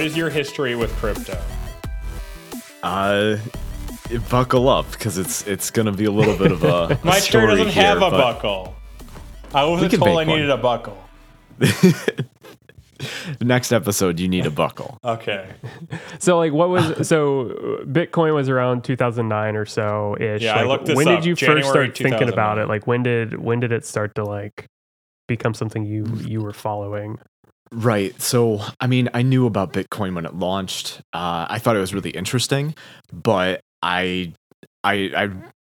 what is your history with crypto? Uh, buckle up because it's it's gonna be a little bit of a. My a chair doesn't here, have a buckle. I wasn't can told make I one. needed a buckle. Next episode, you need a buckle. Okay. So like what was so Bitcoin was around 2009 or so ish. Yeah, I looked this when up, did you January first start thinking about it? Like when did when did it start to like become something you you were following? Right. So, I mean, I knew about Bitcoin when it launched. Uh, I thought it was really interesting, but I, I, I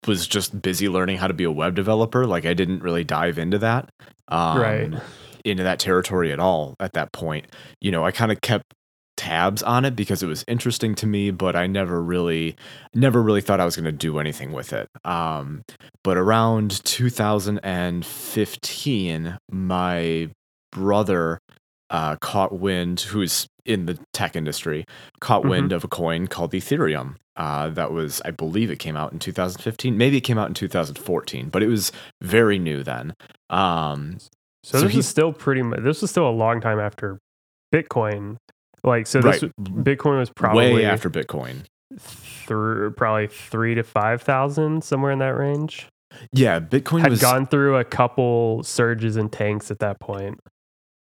was just busy learning how to be a web developer. Like, I didn't really dive into that, um, Right. into that territory at all at that point. You know, I kind of kept tabs on it because it was interesting to me, but I never really, never really thought I was going to do anything with it. Um, but around 2015, my brother uh, caught wind, who's in the tech industry, caught wind of a coin called Ethereum. Uh, that was, I believe, it came out in 2015. Maybe it came out in 2014, but it was very new then. Um, So, So this he- is still pretty much this is still a long time after Bitcoin. Like so this right, Bitcoin was probably way after Bitcoin. through probably 3 to 5000 somewhere in that range. Yeah, Bitcoin Had was. gone through a couple surges and tanks at that point.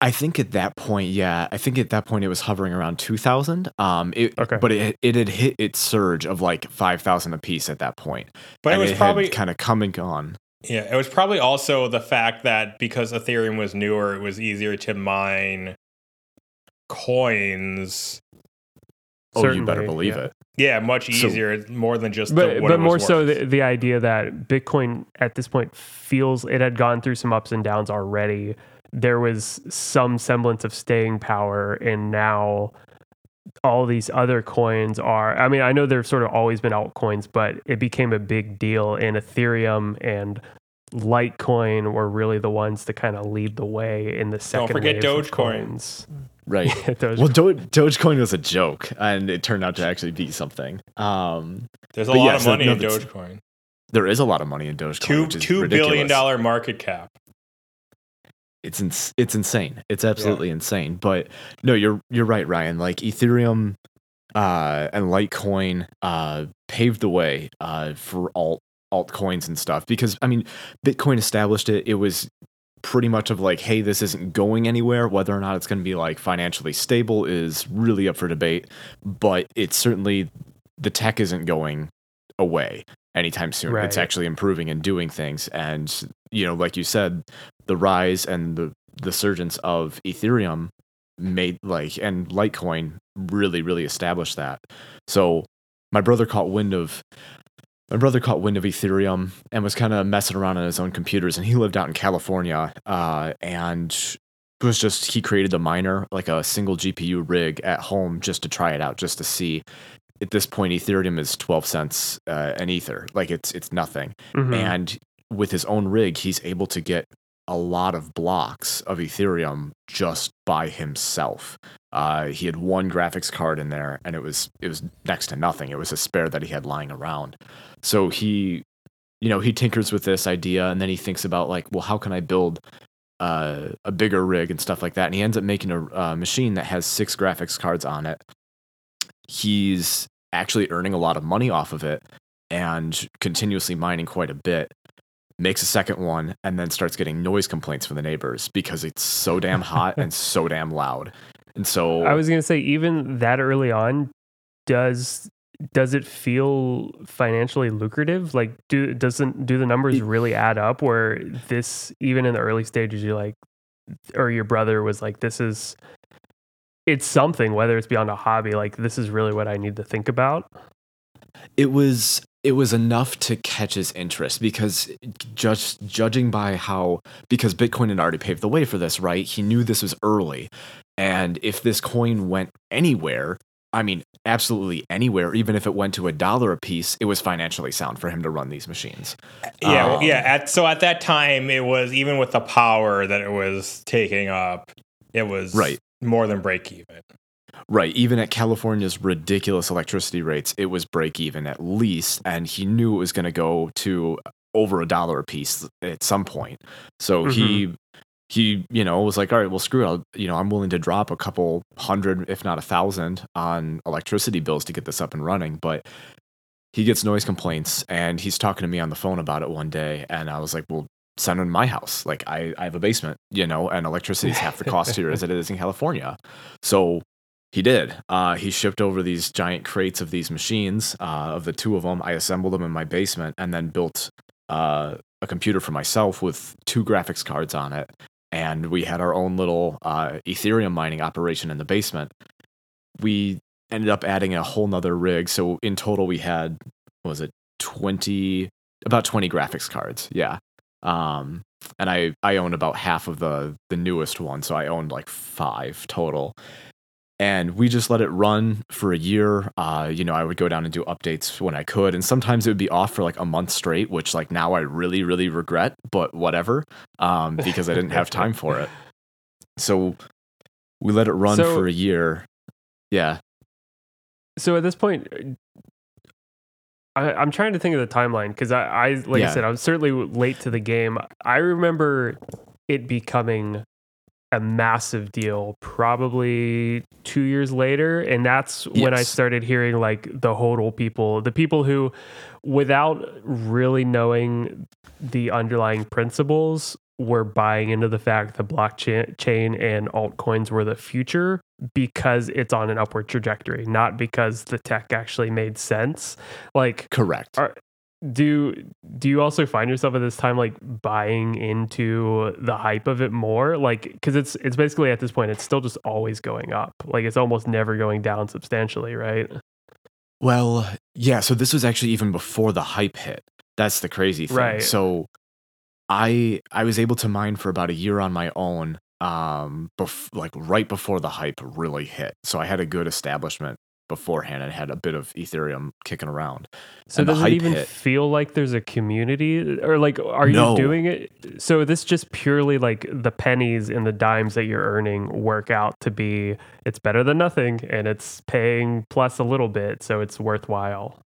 I think at that point, yeah, I think at that point it was hovering around 2,000. Um, it, Okay. but it it had hit its surge of like 5,000 a piece at that point. But it was had probably kind of come and gone. yeah, it was probably also the fact that because Ethereum was newer, it was easier to mine coins. Oh, you better believe yeah. it. Yeah, much So- easier, more than just the, but what it but more was so the, the idea that Bitcoin at this point feels it had gone through some ups and downs already. There was some semblance of staying power, and now all these other coins are. I mean, I know there've sort of always been altcoins, but it became a big deal, and Ethereum and Litecoin were really the ones to kind of lead the way in the second. forget wave of Dogecoin. coins. Right. Doge- well, Do- Dogecoin was a joke, and it turned out to actually be something. Um, There's a lot yeah, of so money no, in Dogecoin. there is a lot of money in Dogecoin. Two which is two ridiculous. billion dollar market cap. It's ins- it's insane. It's absolutely insane. But no, you're you're right, Ryan. Like Ethereum uh, and Litecoin uh, paved the way uh, for alt altcoins and stuff because I mean, Bitcoin established it. It was pretty much of like, hey, this isn't going anywhere. Whether or not it's going to be like financially stable is really up for debate. But it's certainly the tech isn't going away anytime soon. It's actually improving and doing things. And you know, like you said, the rise and the the surgence of Ethereum made like and Litecoin really really established that. So my brother caught wind of my brother caught wind of Ethereum and was kind of messing around on his own computers and he lived out in California uh, and was just he created a miner like a single GPU rig at home just to try it out just to see at this point Ethereum is 12 cents uh, an ether like it's it's nothing Mhm. and with his own rig, he's able to get a lot of blocks of Ethereum just by himself. Uh, he had one graphics card in there, and it was it was next to nothing. It was a spare that he had lying around. So he, you know, he tinkers with this idea, and then he thinks about like, well, how can I build uh, a bigger rig and stuff like that? And he ends up making a uh, machine that has six graphics cards on it. He's actually earning a lot of money off of it and continuously mining quite a bit makes a second one and then starts getting noise complaints from the neighbors because it's so damn hot and so damn loud and so I was gonna say even that early on, does does it feel financially lucrative? Like, do doesn't do the numbers really add up? Where this even in the early stages, you're like, or your brother was like, this is. It's something, whether it's beyond a hobby. Like this is really what I need to think about. it was it was enough to catch his interest because just judging by how because bitcoin had already paved the way for this right he knew this was early and if this coin went anywhere i mean absolutely anywhere even if it went to a dollar a piece it was financially sound for him to run these machines Yeah, Um, yeah. At, so at that time, it was even with the power that it was taking up, it was Right. more than break even. Right. Even at California's ridiculous electricity rates, it was break even at least. And he knew it was going to go to over a dollar a piece at some point. So he mm-hmm. he, you know, was like, all right, well, screw it. I'll, you know, I'm willing to drop a couple hundred, if not a thousand, on electricity bills to get this up and running. But he gets noise complaints and he's talking to me on the phone about it one day. And I was like, well, send him to my house. Like, I, I have a basement, you know, and electricity is half the cost here as it is in California. So he did. Uh, he shipped over these giant crates of these machines, uh, of the two of them. I assembled them in my basement and then built uh, a computer for myself with two graphics cards on it. And we had our own little uh, Ethereum mining operation in the basement. We ended up adding a whole nother rig. So in total, we had, was it 20, about 20 graphics cards. Yeah. Um, and I, I owned about half of the, the newest one. So I owned like five total and we just let it run for a year. Uh, you know, I would go down and do updates when I could, and sometimes it would be off for like a month straight, which like now I really, really regret, but whatever, um, because I didn't have time for it. So we let it run So- for a year. Yeah, So at this point, I, I'm trying to think of the timeline because I, I, like Yeah. I said, I'm certainly late to the game. I remember it becoming a massive deal probably two years later. And that's when I started hearing like the hodl people, the people who, without really knowing the underlying principles, were buying into the fact that blockchain and altcoins were the future because it's on an upward trajectory, not because the tech actually made sense. Like correct. Are- do do you also find yourself at this time like buying into the hype of it more like because it's it's basically at this point it's still just always going up like it's almost never going down substantially right Well, yeah. So this was actually even before the hype hit. That's the crazy thing. Right. So I I was able to mine for about a year on my own, um, bef- like right before the hype really hit. So I had a good establishment beforehand and had a bit of Ethereum kicking around. so And does it even hit. feel like there's a community or like are No. you doing it so this just purely like the pennies and the dimes that you're earning work out to be it's better than nothing and it's paying plus a little bit so it's worthwhile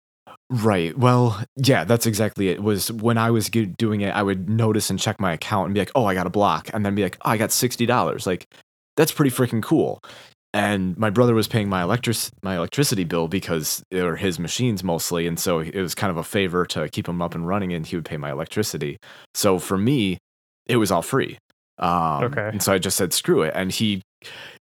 Right. Well, yeah, that's exactly it. Was when I was doing it, I would notice and check my account and be like, "Oh, I got a block," and then be like, "Oh, I got sixty dollars." Like, that's pretty freaking cool. And my brother was paying my electric my electricity bill because they were his machines mostly, and so it was kind of a favor to keep him up and running, and he would pay my electricity. So for me, it was all free. Um, Okay. And so I just said, "Screw it," and he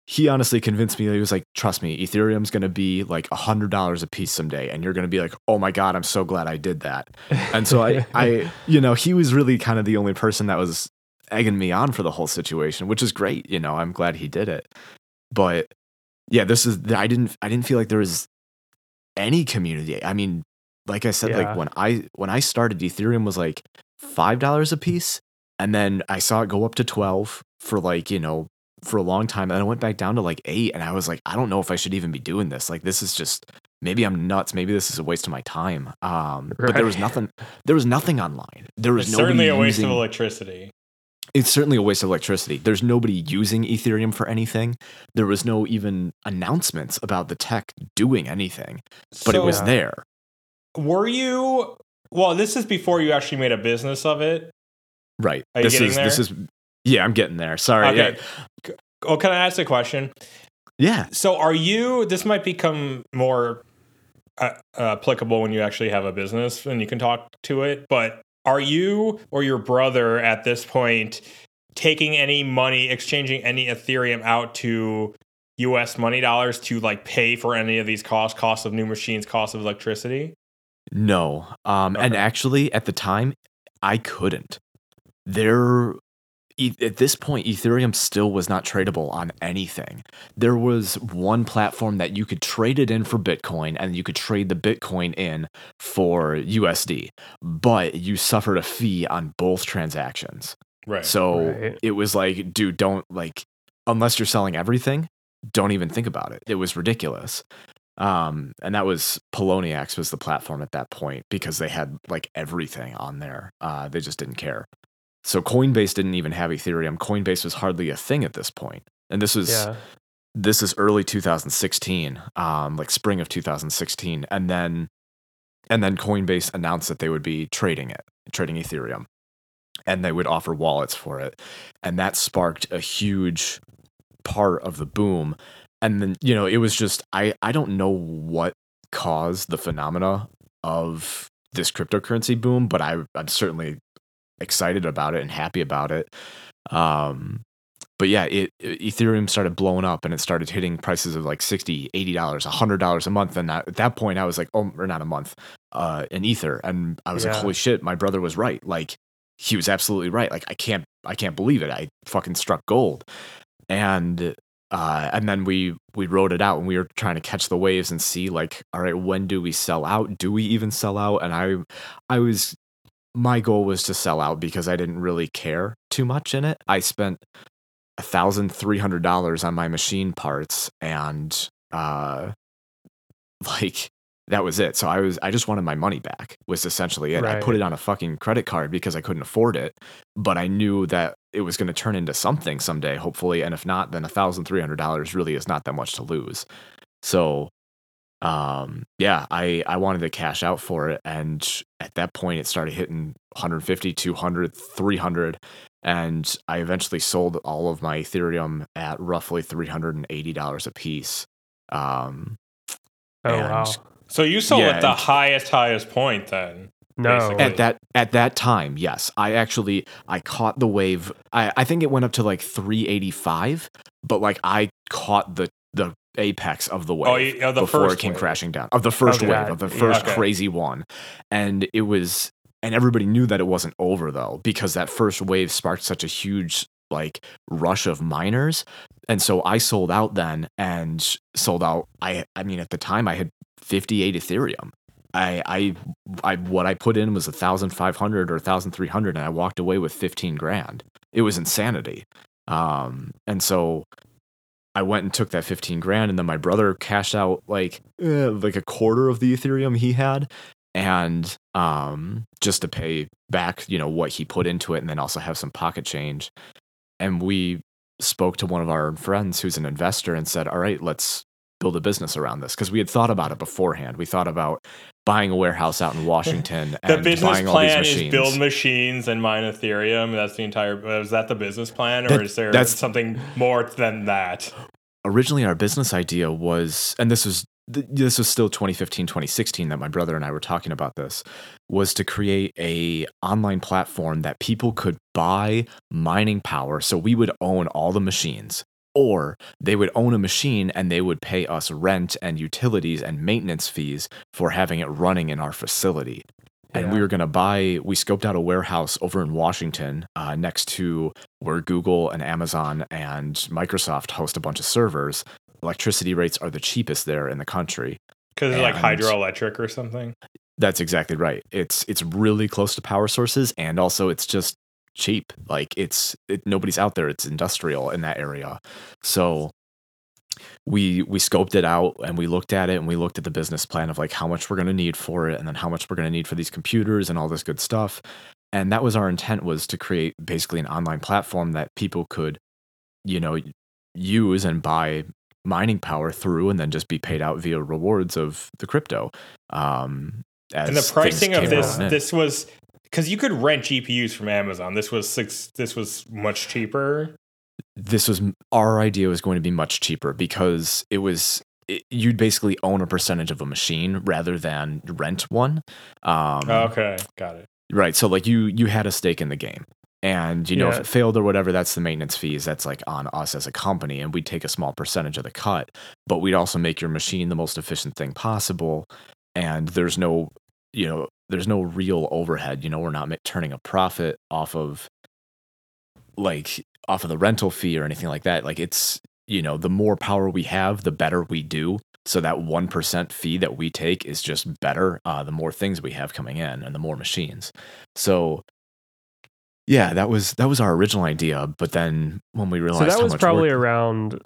he honestly convinced me. He was like, "Trust me, Ethereum's going to be like a hundred dollars a piece someday," and you're going to be like, "Oh my god, I'm so glad I did that." And so I, I, you know, he was really kind of the only person that was egging me on for the whole situation, which is great. You know, I'm glad he did it. But yeah, this is I didn't I didn't feel like there was any community. I mean, like I said, Yeah. like when I when I started, Ethereum was like five dollars a piece, and then I saw it go up to twelve for like you know for a long time, and then it went back down to like eight, and I was like, I don't know if I should even be doing this. Like, this is just maybe I'm nuts. Maybe this is a waste of my time. Um, but there was nothing. There was nothing online. There was certainly a waste using, of electricity. It's certainly a waste of electricity. There's nobody using Ethereum for anything. There was no even announcements about the tech doing anything, but it was there. Were you? Well, this is before you actually made a business of it. Right. Are this is this there? is yeah, I'm getting there. Sorry. Okay. Oh, can I ask a question? Yeah. So, are you? This might become more uh, applicable when you actually have a business and you can talk to it. But are you or your brother at this point taking any money, exchanging any Ethereum out to U.S. money dollars to like pay for any of these costs, costs of new machines, costs of electricity? No. Um and actually at the time I couldn't. There at this point Ethereum still was not tradable on anything. There was one platform that you could trade it in for Bitcoin and you could trade the Bitcoin in for USD, but you suffered a fee on both transactions. Right. So Right. it was like, dude, don't like, unless you're selling everything, don't even think about it. It was ridiculous. Um, and that was Poloniex was the platform at that point because they had like everything on there. Uh, they just didn't care. So Coinbase didn't even have Ethereum. Coinbase was hardly a thing at this point. And this was yeah this is early 2016, um, like spring of 2016, and then and then Coinbase announced that they would be trading it, trading Ethereum. and they would offer wallets for it. And that sparked a huge part of the boom. And then, you know, it was just I I don't know what caused the phenomena of this cryptocurrency boom, but I I'm certainly excited about it and happy about it. Um but yeah, it, it, Ethereum started blowing up and it started hitting prices of like 60, 80 dollars, 100 dollars a month and at that point I was like, "Oh, or not a month, uh an ether." And I was Yeah. like, "Holy shit, my brother was right." Like he was absolutely right. Like I can't I can't believe it. I fucking struck gold. And uh and then we we wrote it out and we were trying to catch the waves and see like all right, when do we sell out? Do we even sell out? And I I was my goal was to sell out because I didn't really care too much in it. I spent a thousand three hundred dollars on my machine parts and uh like that was it. So I was I just wanted my money back was essentially it. I put it on a fucking credit card because I couldn't afford it, but I knew that it was going to turn into something someday, hopefully. And if not, then a thousand three hundred dollars really is not that much to lose. So um yeah i i wanted to cash out for it and at that point it started hitting 150 200 300 and i eventually sold all of my ethereum at roughly $380 a piece um Oh And- wow. So you sold Yeah, at the and- highest, highest point then. No. basically. at that at that time yes i actually i caught the wave i i think it went up to like 385 but like i caught the the apex of the wave Oh, of the before it came wave. crashing down of the first Okay. wave of the Yeah, first okay. crazy one and it was and everybody knew that it wasn't over though because that first wave sparked such a huge like rush of miners and so i sold out then and sold out i i mean at the time i had 58 ethereum I, I, I, what I put in was a thousand five hundred or thousand three hundred, and I walked away with fifteen grand. It was insanity. Um, and so I went and took that fifteen grand, and then my brother cashed out like eh, like a quarter of the Ethereum he had, and um, just to pay back, you know, what he put into it, and then also have some pocket change. And we spoke to one of our friends who's an investor and said, "All right, let's build a business around this," because we had thought about it beforehand. We thought about buying a warehouse out in Washington The and business buying all these plan machines. is build machines and mine Ethereum. That's the entire. Is that the business plan, or That- is there that's- something more than that? originally our business idea was and this was this was still 2015 2016 that my brother and I were talking about this was to create a online platform that people could buy mining power so we would own all the machines or they would own a machine and they would pay us rent and utilities and maintenance fees for having it running in our facility. And we were going to buy we scoped out a warehouse over in washington uh, next to where google and amazon and microsoft host a bunch of servers. Electricity rates are the cheapest there in the country. Because it's like hydroelectric or something. that's exactly right. It's it's really close to power sources and also it's just cheap. Like it's it, nobody's out there. It's industrial in that area. So we we scoped it out and we looked at it and we looked at the business plan of like how much we're going to need for it and then how much we're going to need for these computers and all this good stuff. And that was our intent was to create basically an online platform that people could you know use and buy mining power through and then just be paid out via rewards of the crypto um as And the pricing of this, this was because you could rent GPUs from Amazon. This was six. This was much cheaper. this was our idea was going to be much cheaper because it was it, you'd basically own a percentage of a machine rather than rent one um okay, got it. right so like you you had a stake in the game and you know if it failed or whatever that's the maintenance fees that's like on us as a company and we'd take a small percentage of the cut but we'd also make your machine the most efficient thing possible and there's no you know there's no real overhead you know we're not turning a profit off of like off of the rental fee or anything like that like it's you know the more power we have the better we do so that 1% fee that we take is just better uh, the more things we have coming in and the more machines so yeah that was that was our original idea but then when we So realized that how was probably work, around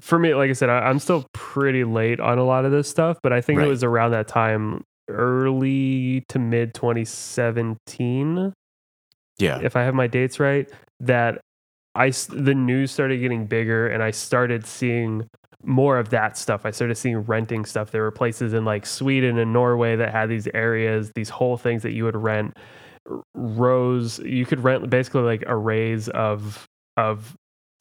for me. Like I said, I, I'm still pretty late on a lot of this stuff, but I think Right. it was around that time, early to mid 2017, yeah if I have my dates right. that I the news started getting bigger, and I started seeing more of that stuff. I started seeing renting stuff. There were places in like Sweden and Norway that had these areas, these whole things that you would rent. rows. You could rent basically like arrays of of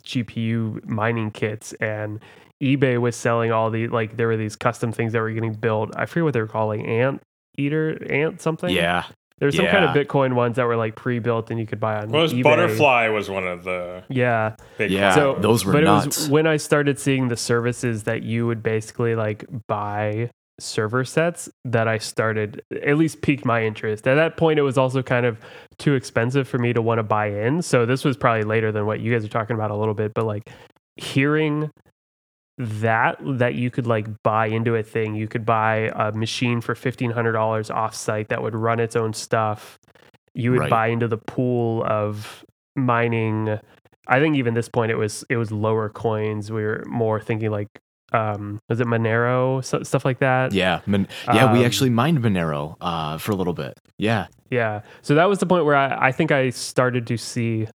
GPU mining kits, and eBay was selling all the like there were these custom things that were getting built. I forget what they were calling ant eater ant something. Yeah. There's some kind of Bitcoin ones that were like pre-built and you could buy on What was eBay. Butterfly was one of the Yeah. big Yeah. ones. So those were but it nuts. was when I started seeing the services that you would basically like buy server sets that I started at least piqued my interest. At that point it was also kind of too expensive for me to want to buy in. So this was probably later than what you guys are talking about a little bit, but like hearing that that you could like buy into a thing you could buy a machine for $1500 offsite that would run its own stuff you would Right. buy into the pool of mining i think even this point it was it was lower coins we were more thinking like um was it monero so, stuff like that Yeah. Mon- yeah, we Um, actually mined Monero uh, for a little bit. Yeah. Yeah. So that was the point where I, I think I started to see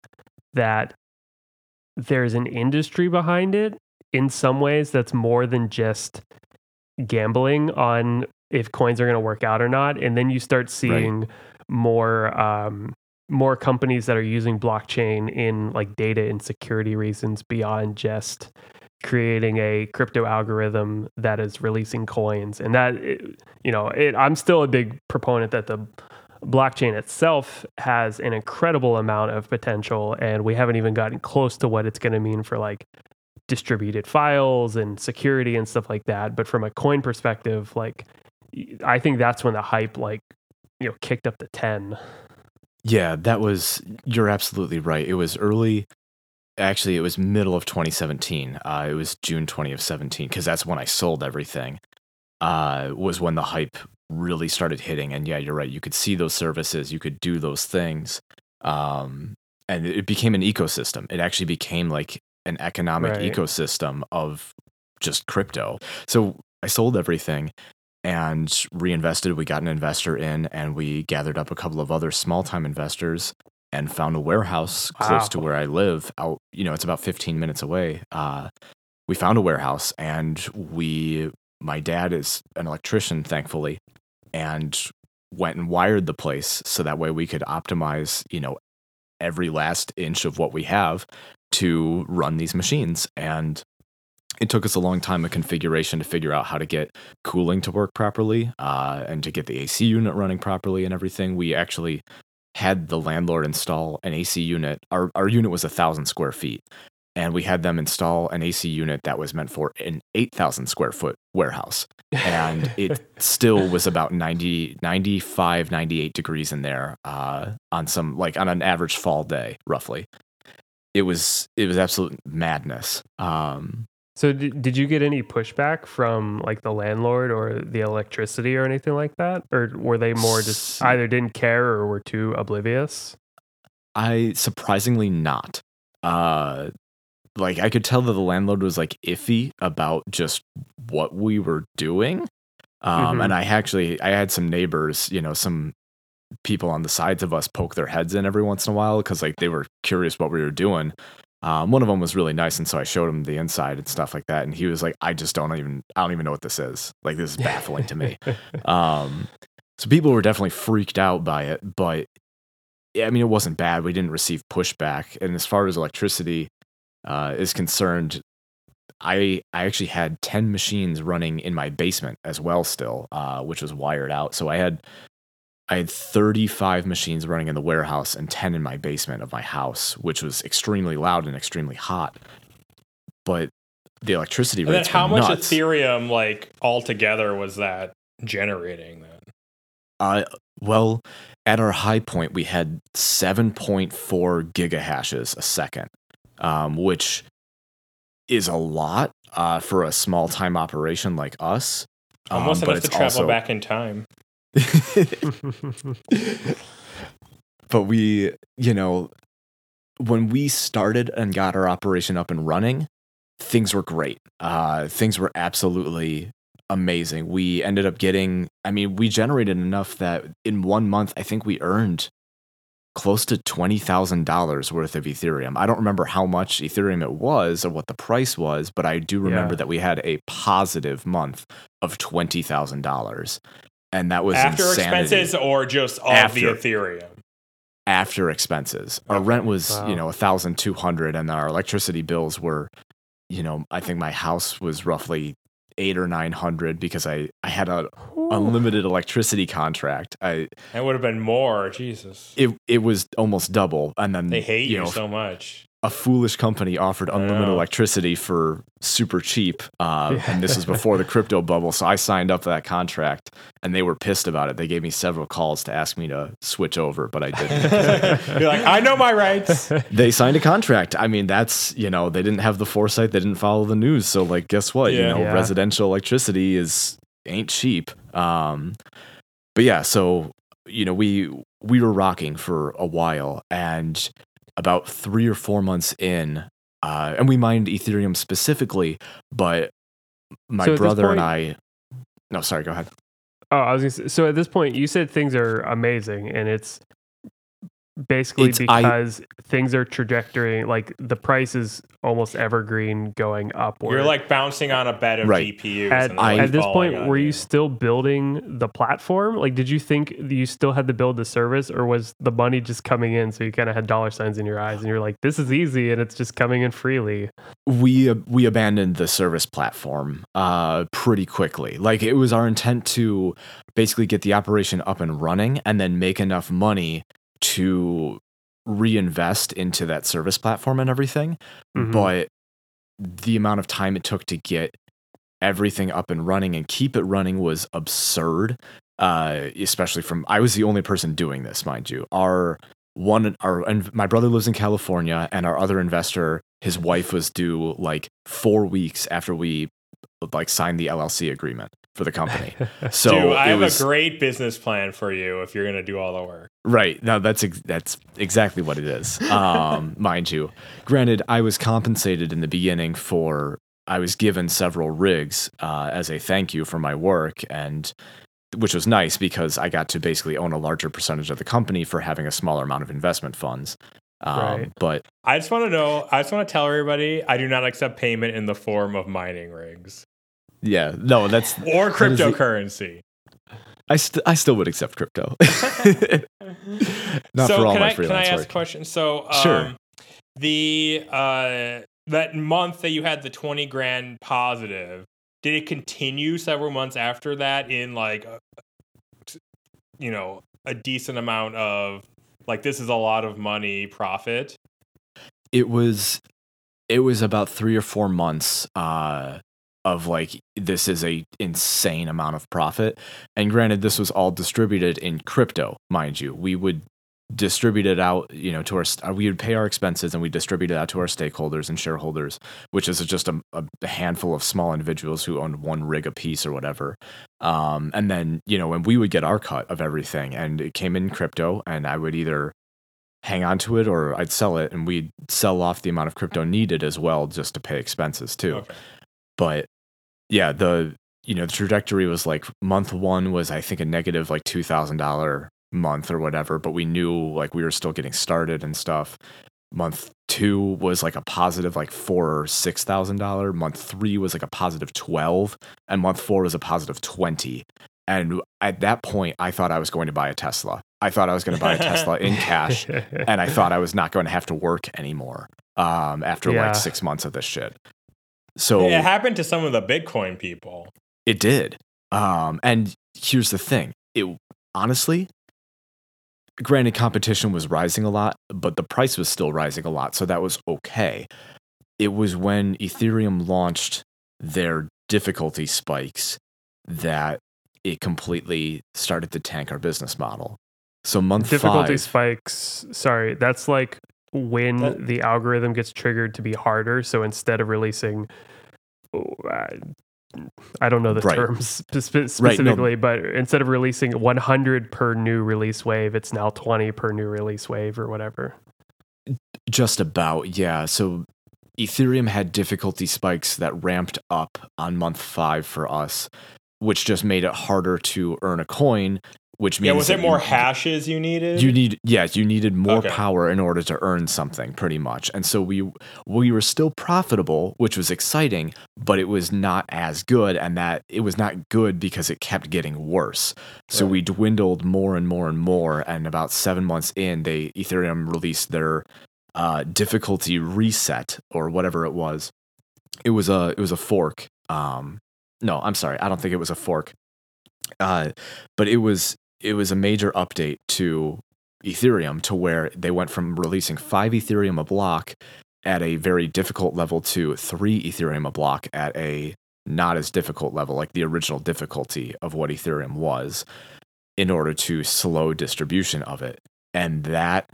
that there's an industry behind it in some ways that's more than just gambling on if coins are going to work out or not. And then you start seeing more um, more companies that are using blockchain in like data and security reasons beyond just creating a crypto algorithm that is releasing coins and that you know it, i'm still a big proponent that the blockchain itself has an incredible amount of potential and we haven't even gotten close to what it's going to mean for like distributed files and security and stuff like that but from a coin perspective like i think that's when the hype like you know kicked up to 10 Yeah, that was, you're absolutely right. It was early, actually, it was middle of 2017. Uh, it was June 20 of 17, because that's when I sold everything, uh, was when the hype really started hitting. And yeah, you're right. You could see those services, you could do those things. Um, and it became an ecosystem. It actually became like an economic Right. ecosystem of just crypto. So I sold everything and reinvested. We got an investor in, and we gathered up a couple of other small time investors and found a warehouse close to where I live. Out, you know, it's about 15 minutes away. Uh, we found a warehouse, and we, my dad is an electrician, thankfully, and went and wired the place so that way we could optimize, you know, every last inch of what we have to run these machines. And it took us a long time of configuration to figure out how to get cooling to work properly uh, and to get the AC unit running properly and everything. We actually had the landlord install an AC unit. Our, our unit was a thousand square feet, and we had them install an AC unit that was meant for an 8,000 square foot warehouse. And it still was about 90, 95, 98 degrees in there uh, on some, like on an average fall day, roughly. It was it was absolute madness. Um, So did, did you get any pushback from like the landlord or the electricity or anything like that? Or were they more just either didn't care or were too oblivious? I surprisingly not. Uh like I could tell that the landlord was like iffy about just what we were doing. Um Mhm. and I actually I had some neighbors, you know, some people on the sides of us poke their heads in every once in a while cuz like they were curious what we were doing. Um, one of them was really nice, and so I showed him the inside and stuff like that. And he was like, "I just don't even, I don't even know what this is. Like, this is baffling to me." Um, so people were definitely freaked out by it, but yeah, I mean, it wasn't bad. We didn't receive pushback. And as far as electricity uh, is concerned, I I actually had ten machines running in my basement as well, still, uh, which was wired out. So I had I had 35 machines running in the warehouse and 10 in my basement of my house, which was extremely loud and extremely hot. But the electricity rates how much nuts. Ethereum like altogether was that generating then? Uh, well, at our high point, we had 7.4 gigahashes a second, um, which is a lot uh, for a small time operation like us. Um, Almost enough to travel also- back in time. but we, you know, when we started and got our operation up and running, things were great. Uh, things were absolutely amazing. We ended up getting, I mean, we generated enough that in one month, I think we earned close to $20,000 worth of Ethereum. I don't remember how much Ethereum it was or what the price was, but I do remember Yeah. that we had a positive month of $20,000. And that was After insanity. expenses or just all After. the Ethereum? after expenses. Our rent was, Wow. you know, a thousand two hundred, and our electricity bills were, you know, I think my house was roughly eight or nine hundred because I I had a unlimited electricity contract. I That would have been more. Jesus. it it was almost double, and then They hate you, know so much. A foolish company offered unlimited electricity for super cheap, uh, and this was before the crypto bubble. So I signed up for that contract, and they were pissed about it. They gave me several calls to ask me to switch over, but I didn't. You're like, I know my rights. they signed a contract. I mean, that's you know they didn't have the foresight. They didn't follow the news. So like, guess what? You know, Yeah. residential electricity is ain't cheap. Um, but yeah, so you know we we were rocking for a while, and about three or four months in, uh, and we mined Ethereum specifically, but my So brother and I. No, sorry. Go ahead. Oh, I was gonna say, so at this point, you said things are amazing, and it's basically It's- I- because things are trajectory like the price is almost evergreen going upward. You're like bouncing on a bed of Right. GPUs. at, and at this point, were you still building the platform? Like, did you think you still had to build the service, or was the money just coming in? So you kind of had dollar signs in your eyes, and you're like, "This is easy, and it's just coming in freely." we uh, we abandoned the service platform uh pretty quickly like it was our intent to basically get the operation up and running and then make enough money to reinvest into that service platform and everything Mhm. but the amount of time it took to get everything up and running and keep it running was absurd uh especially from I was the only person doing this mind you our one our and my brother lives in California and our other investor his wife was due like 4 weeks after we like signed the LLC agreement for the company so Dude, I have was a great business plan for you if you're going to do all the work. Right. Now that's ex- that's exactly what it is. Um, mind you. Granted, I was compensated in the beginning for I was given several rigs uh, as a thank you for my work, and which was nice because I got to basically own a larger percentage of the company for having a smaller amount of investment funds. Um, Right. But I just want to know, I just want to tell everybody, I do not accept payment in the form of mining rigs yeah, no, that's or That is the- cryptocurrency. I st- I still would accept crypto. Not so for all can my I, can I ask work. a question? So, um, Sure. the uh, that month that you had the twenty grand positive, did it continue several months after that in like, you know, a decent amount of like this is a lot of money profit? it was it was about three or four months uh of like this is a insane amount of profit and granted this was all distributed in crypto mind you we would distribute it out you know to our we would pay our expenses and we distribute it out to our stakeholders and shareholders which is just a, a handful of small individuals who owned one rig a piece or whatever um, and then you know and we would get our cut of everything and it came in crypto and i would either hang on to it or I'd sell it and we'd sell off the amount of crypto needed as well just to pay expenses too. Okay. But yeah, the you know, the trajectory was like month 1 was I think a negative like $2,000 month or whatever, but we knew like we were still getting started and stuff. Month 2 was like a positive like 4 or $6,000. Month 3 was like a positive 12 and month 4 was a positive 20. And at that point I thought I was going to buy a Tesla. I thought I was going to buy a Tesla in cash and I thought I was not going to have to work anymore um, after Yeah. like six months of this shit. So it happened to some of the Bitcoin people. it did. Um, and here's the thing: it honestly, granted, competition was rising a lot, but the price was still rising a lot, so that was okay. It was when Ethereum launched their difficulty spikes that it completely started to tank our business model. So month difficulty five, spikes. Sorry, that's like when That- the algorithm gets triggered to be harder. So instead of releasing, oh, I, I don't know the Right. terms spe- spe- Right, no. specifically, but instead of releasing 100 per new release wave, it's now 20 per new release wave or whatever. Just about, yeah. So Ethereum had difficulty spikes that ramped up on month five for us, which just made it harder to earn a coin, which means Yeah, was it more you- hashes you needed? You need yes, you needed more Okay. power in order to earn something, pretty much. And so we we were still profitable, which was exciting, but it was not as good, and that it was not good because it kept getting worse. So Right. we dwindled more and more and more. And about seven months in, they Ethereum released their uh, difficulty reset or whatever it was. It was a it was a fork. Um, no, I'm sorry, I don't think it was a fork. Uh, but it was it was a major update to Ethereum to where they went from releasing five Ethereum a block at a very difficult level to three Ethereum a block at a not as difficult level, like the original difficulty of what Ethereum was, in order to slow distribution of it. And that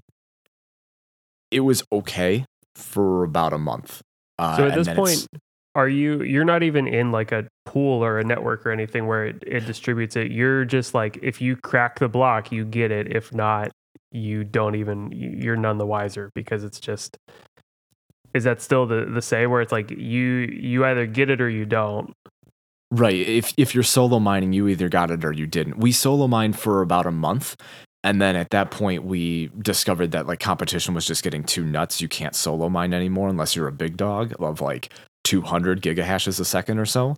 it was okay for about a month. Uh, So at this point, are you you're not even in like a pool or a network or anything where it, it distributes it. You're just like if you crack the block, you get it. If not, you don't even you're none the wiser because it's just is that still the the same where it's like you you either get it or you don't. Right. If if you're solo mining, you either got it or you didn't. We solo mined for about a month. And then at that point we discovered that like competition was just getting too nuts. You can't solo mine anymore unless you're a big dog of like 200 gigahashes a second or so.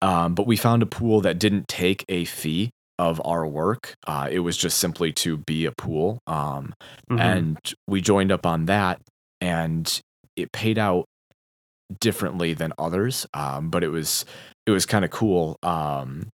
Um, but we found a pool that didn't take a fee of our work. Uh, it was just simply to be a pool. Um, Mhm. and we joined up on that and it paid out differently than others um, but it was it was kind of cool um,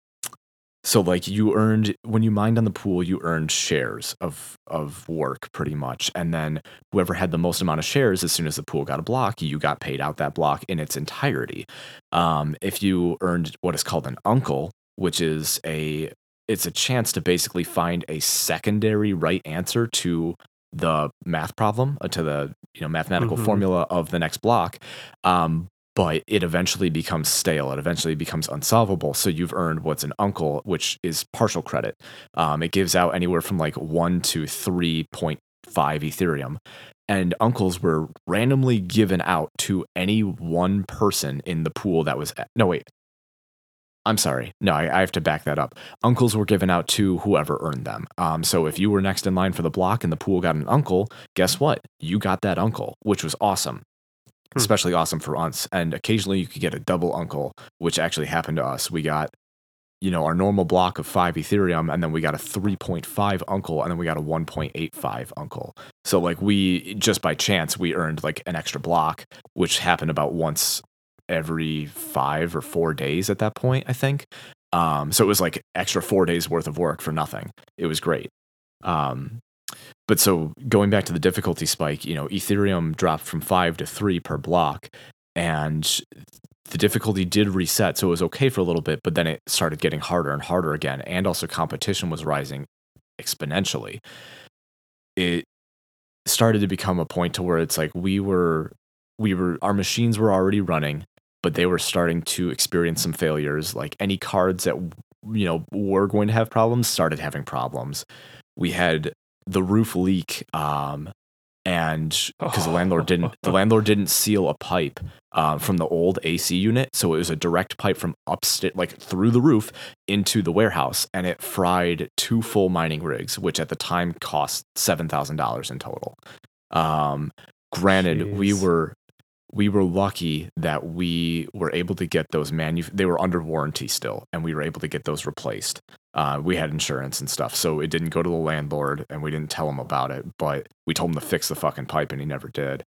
so like you earned when you mined on the pool you earned shares of of work pretty much. And then whoever had the most amount of shares as soon as the pool got a block you got paid out that block in its entirety. Um, if you earned what is called an uncle which is a it's a chance to basically find a secondary right answer to the math problem uh, to the you know mathematical Mhm. formula of the next block. Um, but it eventually becomes stale it eventually becomes unsolvable so you've earned what's an uncle which is partial credit um, it gives out anywhere from like 1 to 3.5 ethereum and uncles were randomly given out to any one person in the pool that was no wait I'm sorry. No, I, I have to back that up. Uncles were given out to whoever earned them. Um, so if you were next in line for the block and the pool got an uncle, guess what? You got that uncle, which was awesome. Hmm. Especially awesome for us. And occasionally you could get a double uncle, which actually happened to us. We got, you know, our normal block of five Ethereum, and then we got a 3.5 uncle, and then we got a 1.85 uncle. So like we just by chance we earned like an extra block, which happened about once every five or four days at that point, I think. Um, so it was like extra four days worth of work for nothing. It was great. Um, but so going back to the difficulty spike, you know, Ethereum dropped from five to three per block, and the difficulty did reset. So it was okay for a little bit, but then it started getting harder and harder again. And also competition was rising exponentially. It started to become a point to where it's like we were we were our machines were already running but they were starting to experience some failures like any cards that you know were going to have problems started having problems we had the roof leak um and because the landlord didn't the landlord didn't seal a pipe uh, from the old AC unit so it was a direct pipe from upstairs like through the roof into the warehouse and it fried two full mining rigs which at the time cost $7000 in total. Um granted we were we were lucky that we were able to get those manu they were under warranty still and we were able to get those replaced uh, we had insurance and stuff so it didn't go to the landlord and we didn't tell him about it but we told him to fix the fucking pipe and he never did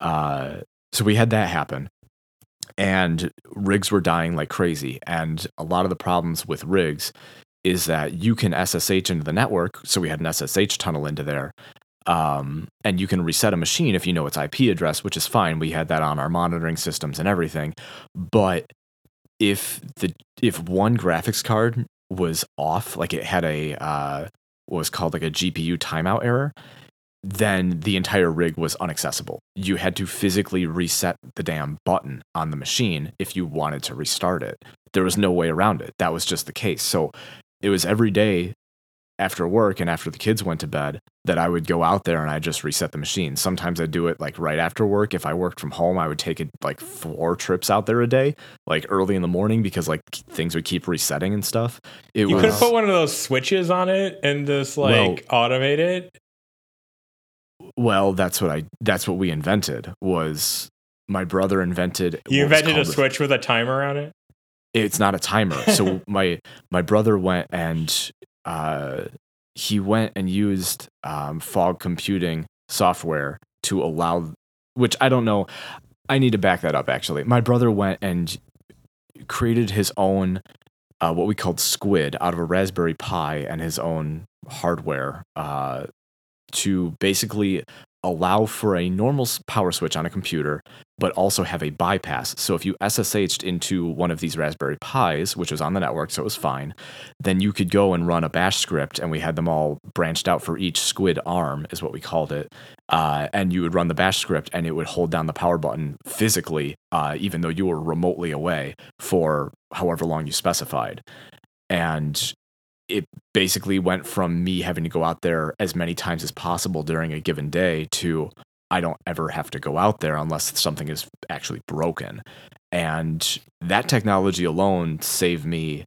uh, so we had that happen and rigs were dying like crazy and a lot of the problems with rigs is that you can ssh into the network so we had an ssh tunnel into there um, and you can reset a machine if you know its IP address, which is fine. We had that on our monitoring systems and everything. But if the if one graphics card was off, like it had a uh, what was called like a GPU timeout error, then the entire rig was unaccessible. You had to physically reset the damn button on the machine if you wanted to restart it. There was no way around it. That was just the case. So it was every day after work and after the kids went to bed, that I would go out there and I just reset the machine. Sometimes I do it like right after work. If I worked from home, I would take it like four trips out there a day, like early in the morning because like things would keep resetting and stuff. It You was could put one of those switches on it and just like automate it. well, that's what I that's what we invented was my brother invented You invented a switch with a timer on it. it's not a timer. So my my brother went and uh, he went and used um, fog computing software to allow, which I don't know. I need to back that up. Actually, my brother went and created his own uh, what we called Squid out of a Raspberry Pi and his own hardware uh, to basically allow for a normal power switch on a computer, but also have a bypass. So if you SSH'd into one of these Raspberry Pis, which was on the network, so it was fine, then you could go and run a bash script, and we had them all branched out for each squid arm, is what we called it. Uh, and you would run the bash script, and it would hold down the power button physically, uh, even though you were remotely away for however long you specified. And it basically went from me having to go out there as many times as possible during a given day to I don't ever have to go out there unless something is actually broken. And that technology alone saved me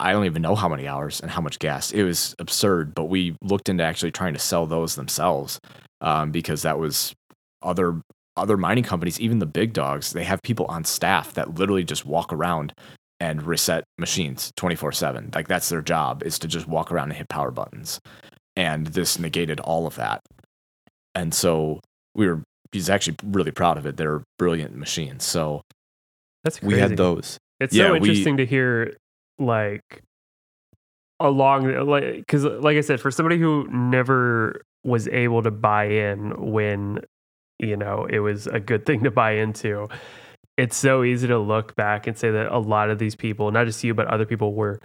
I don't even know how many hours and how much gas. It was absurd, but we looked into actually trying to sell those themselves um, because that was other other mining companies, even the big dogs, they have people on staff that literally just walk around and reset machines 24 7. Like that's their job is to just walk around and hit power buttons. And this negated all of that. And so we were, he's actually really proud of it. They're brilliant machines. So That's crazy. we had those. It's Yeah, so we- interesting to hear, like, along, like, because, like I said, for somebody who never was able to buy in when, you know, it was a good thing to buy into, it's so easy to look back and say that a lot of these people, not just you, but other people were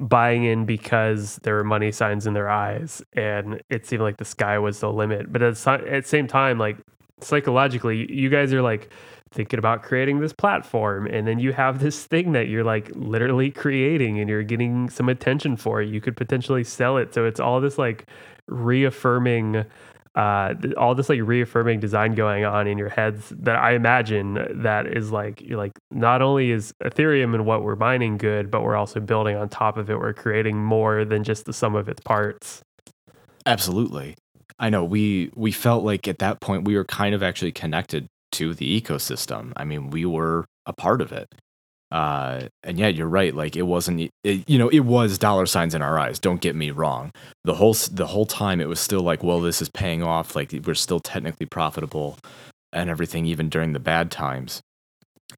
buying in because there were money signs in their eyes and it seemed like the sky was the limit. But at the, same time, like, psychologically, you guys are like, thinking about creating this platform and then you have this thing that you're like literally creating and you're getting some attention for it you could potentially sell it so it's all this like reaffirming uh all this like reaffirming design going on in your heads that i imagine that is like like not only is ethereum and what we're mining good but we're also building on top of it we're creating more than just the sum of its parts Absolutely. I know we we felt like at that point we were kind of actually connected to the ecosystem. I mean, we were a part of it. Uh, and yeah, you're right. Like it wasn't, it, you know, it was dollar signs in our eyes. Don't get me wrong. The whole the whole time it was still like, well, this is paying off. Like we're still technically profitable, and everything, even during the bad times,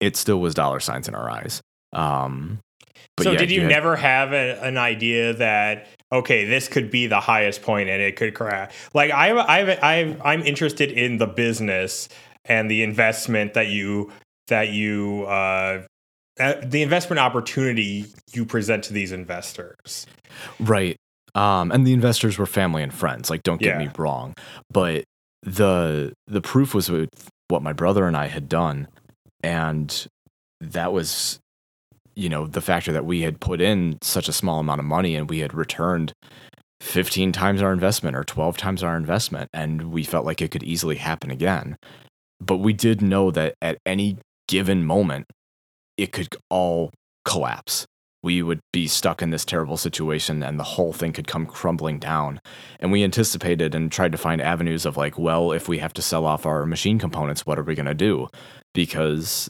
it still was dollar signs in our eyes. Um, but so yeah, did you, had- never have a, an idea that okay, this could be the highest point and it could crash? Like I, I, I, I'm interested in the business and the investment that you that you uh, uh, the investment opportunity you present to these investors. Right. Um, and the investors were family and friends. Like, don't get Yeah. me wrong, but the the proof was with what my brother and I had done, and that was, you know, the factor that we had put in such a small amount of money and we had returned 15 times our investment or 12 times our investment, and we felt like it could easily happen again. But we did know that at any given moment, it could all collapse we would be stuck in this terrible situation and the whole thing could come crumbling down. And we anticipated and tried to find avenues of like, well, if we have to sell off our machine components, what are we going to do? Because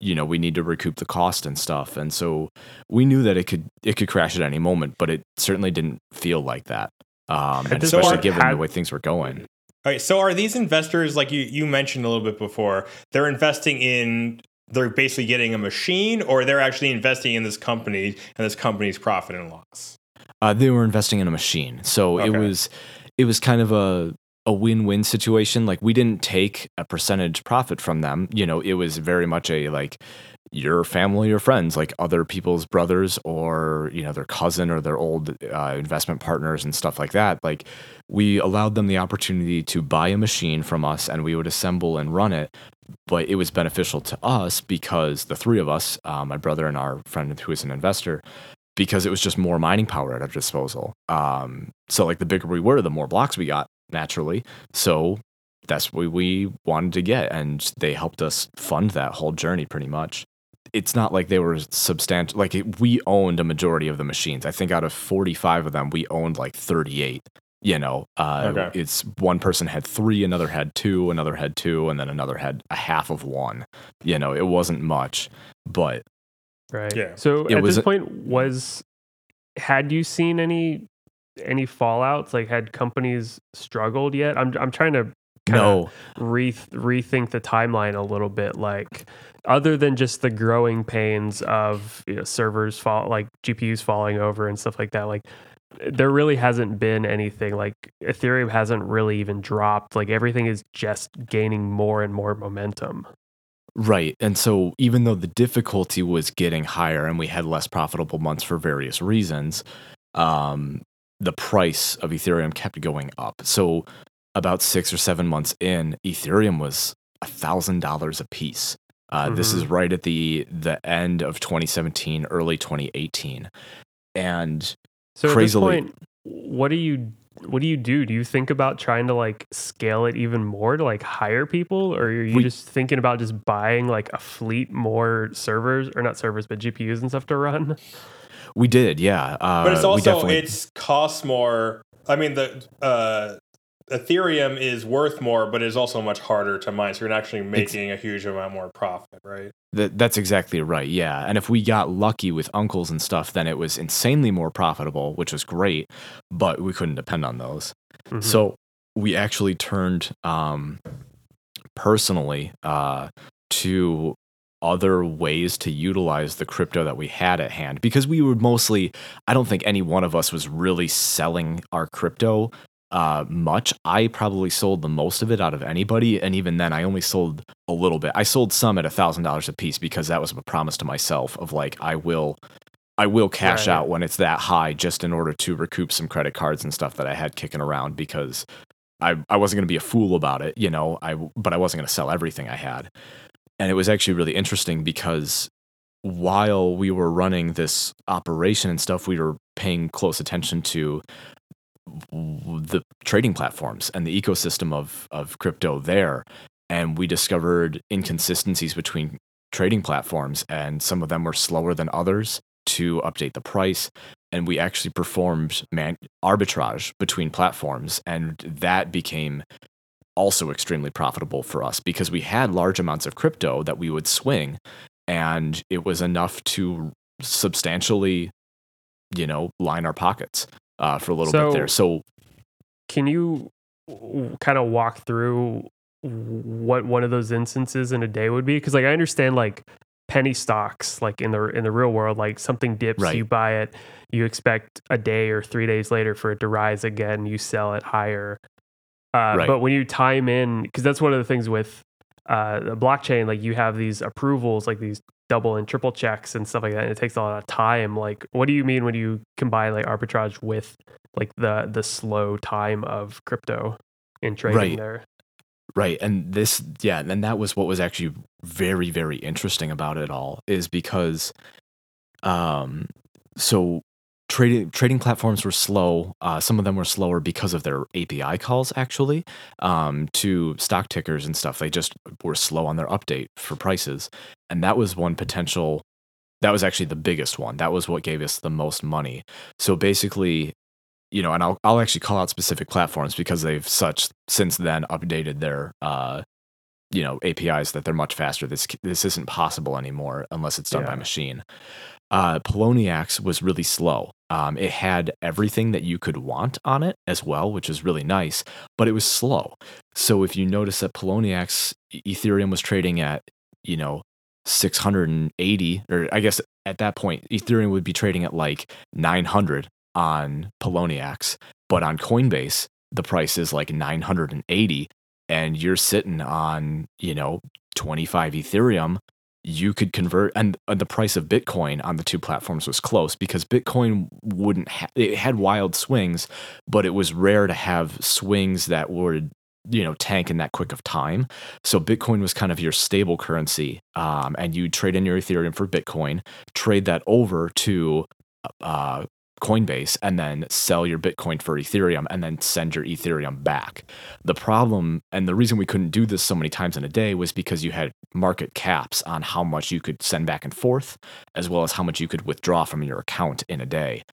you know, we need to recoup the cost and stuff. And so we knew that it could it could crash at any moment, but it certainly didn't feel like that. Um, and this especially point, given the way things were going. All right, so are these investors like you you mentioned a little bit before? They're investing in they're basically getting a machine, or they're actually investing in this company and this company's profit and loss. Uh, they were investing in a machine, so it was it was kind of a a win-win situation. Like we didn't take a percentage profit from them. You know, it was very much a like your family or friends, like other people's brothers or you know their cousin or their old uh, investment partners and stuff like that. Like we allowed them the opportunity to buy a machine from us, and we would assemble and run it. But it was beneficial to us because the three of us, uh, my brother and our friend who is an investor, because it was just more mining power at our disposal. Um, so like the bigger we were, the more blocks we got naturally. So that's what we wanted to get, and they helped us fund that whole journey pretty much. It's not like they were substantial. Like it, we owned a majority of the machines. I think out of forty-five of them, we owned like thirty-eight. You know, uh, Okay. it's one person had three, another had two, another had two, and then another had a half of one. You know, it wasn't much, but Right. Yeah. So at was this point, was had you seen any any fallouts? Like, had companies struggled yet? I'm I'm trying to kinda no, re- rethink the timeline a little bit. Like, other than just the growing pains of you know, servers fall, like GPUs falling over and stuff like that. Like, there really hasn't been anything. Like, Ethereum hasn't really even dropped. Like, everything is just gaining more and more momentum. Right. And so even though the difficulty was getting higher and we had less profitable months for various reasons, um, the price of Ethereum kept going up. So about six or seven months in, Ethereum was a thousand dollars a piece. Uh, This Mhm. is right at the the end of 2017, early 2018, and So at this point, what do you what do you do? Do you think about trying to like scale it even more to like hire people, or are you We- just thinking about just buying like a fleet more servers or not servers but GPUs and stuff to run? we did, yeah. Uh, but it's we also definitely- it's costs more. I mean, the uh, Ethereum is worth more, but it's also much harder to mine. So you're not actually making a huge amount more profit, right? That, that's exactly right. Yeah. And if we got lucky with uncles and stuff, then it was insanely more profitable, which was great, but we couldn't depend on those. Mhm. So we actually turned um, personally uh, to other ways to utilize the crypto that we had at hand because we were mostly, I don't think any one of us was really selling our crypto uh, much. I probably sold the most of it out of anybody. And even then, I only sold a little bit. I sold some at a thousand dollars a piece because that was a promise to myself of like, I will. I will cash Right. out when it's that high just in order to recoup some credit cards and stuff that I had kicking around because I, I wasn't going to be a fool about it, you know, I, but I wasn't going to sell everything I had. And it was actually really interesting because while we were running this operation and stuff, we were paying close attention to the trading platforms and the ecosystem of, of crypto there. And we discovered inconsistencies between trading platforms, and some of them were slower than others to update the price. And we actually performed man- arbitrage between platforms, and that became also extremely profitable for us because we had large amounts of crypto that we would swing, and it was enough to substantially, you know, line our pockets uh, for a little So- bit there. So Can you kind of walk through what one of those instances in a day would be? Because like I understand like penny stocks, like in the in the real world, like something dips, Right. you buy it, you expect a day or three days later for it to rise again, you sell it higher. Uh, Right. But when you time in, because that's one of the things with uh, the blockchain, like you have these approvals, like these double and triple checks and stuff like that, and it takes a lot of time. Like, what do you mean when you combine like arbitrage with like the the slow time of crypto in trading Right. there? Right. And this, yeah, and that was what was actually very, very interesting about it all is because, um, so trading trading platforms were slow. Uh, some of them were slower because of their API calls, actually, um, to stock tickers and stuff. They just were slow on their update for prices, and that was one potential. That was actually the biggest one. That was what gave us the most money. So basically, you know, and I'll I'll actually call out specific platforms because they've such since then updated their uh you know APIs that they're much faster. This this isn't possible anymore unless it's done by machine. Uh, was really slow. Um, it had everything that you could want on it as well, which is really nice, but it was slow. So if you notice that Poloniex E- Ethereum was trading at you know 680 or I guess at that point Ethereum would be trading at like 900 on Poloniex, but on Coinbase the price is like 980 and you're sitting on, you know, 25 Ethereum, you could convert and uh, the price of Bitcoin on the two platforms was close because Bitcoin wouldn't ha- it had wild swings, but it was rare to have swings that would you know tank in that quick of time. So bitcoin was kind of your stable currency um, and you trade in your ethereum for bitcoin trade that over to uh, Coinbase and then sell your Bitcoin for Ethereum and then send your Ethereum back. The problem and the reason we couldn't do this so many times in a day was because you had market caps on how much you could send back and forth, as well as how much you could withdraw from your account in a day.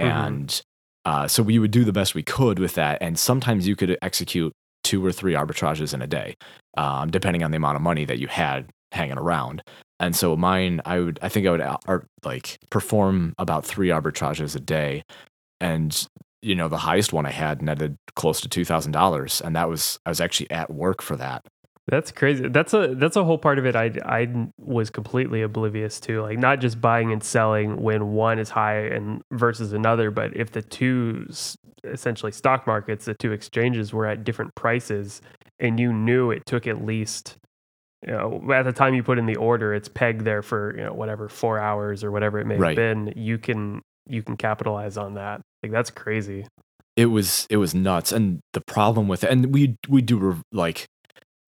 Mhm. And uh, so we would do the best we could with that. And sometimes you could execute two or three arbitrages in a day, um, depending on the amount of money that you had hanging around. And so mine, I would, I think I would uh, ar- like perform about three arbitrages a day, and you know the highest one I had netted close to two thousand dollars, and that was I was actually at work for that. That's crazy. That's a that's a whole part of it. I I was completely oblivious to, like not just buying and selling when one is high and versus another, but if the two essentially stock markets, the two exchanges were at different prices, and you knew it took at least, you know, at the time you put in the order, it's pegged there for you know whatever four hours or whatever it may Right. have been. You can you can capitalize on that. Like that's crazy. it was it was nuts and the problem with it and we we do re- like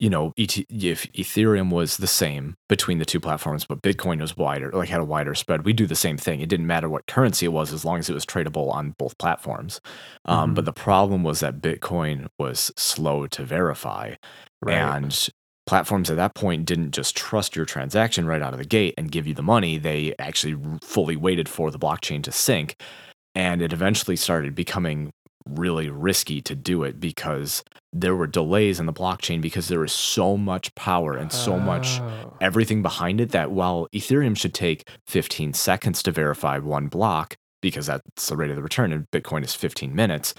you know ET, if ethereum was the same between the two platforms but bitcoin was wider like had a wider spread we do the same thing it didn't matter what currency it was as long as it was tradable on both platforms um, Mhm. but the problem was that bitcoin was slow to verify and platforms at that point didn't just trust your transaction right out of the gate and give you the money they actually fully waited for the blockchain to sync and it eventually started becoming really risky to do it because there were delays in the blockchain because there was so much power and so much Oh. everything behind it that while ethereum should take 15 seconds to verify one block because that's the rate of the return and bitcoin is 15 minutes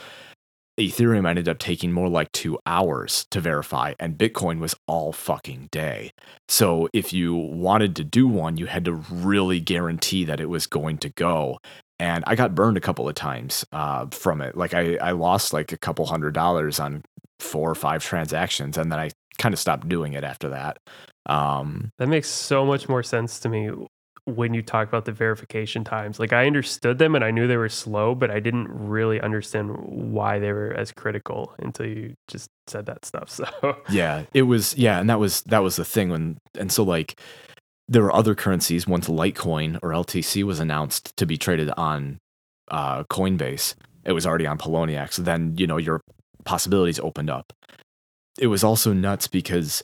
ethereum ended up taking more like two hours to verify and bitcoin was all fucking day. So if you wanted to do one you had to really guarantee that it was going to go. And i got burned a couple of times uh, from it. Like I, I lost like a couple hundred dollars on four or five transactions and then i kind of stopped doing it after that. Um, That makes so much more sense to me when you talk about the verification times. Like I understood them and I knew they were slow, but I didn't really understand why they were as critical until you just said that stuff. So Yeah, it was yeah, and that was that was the thing when and so like there were other currencies once Litecoin or LTC was announced to be traded on uh, Coinbase. It was already on Poloniex. Then you know your possibilities opened up. It was also nuts because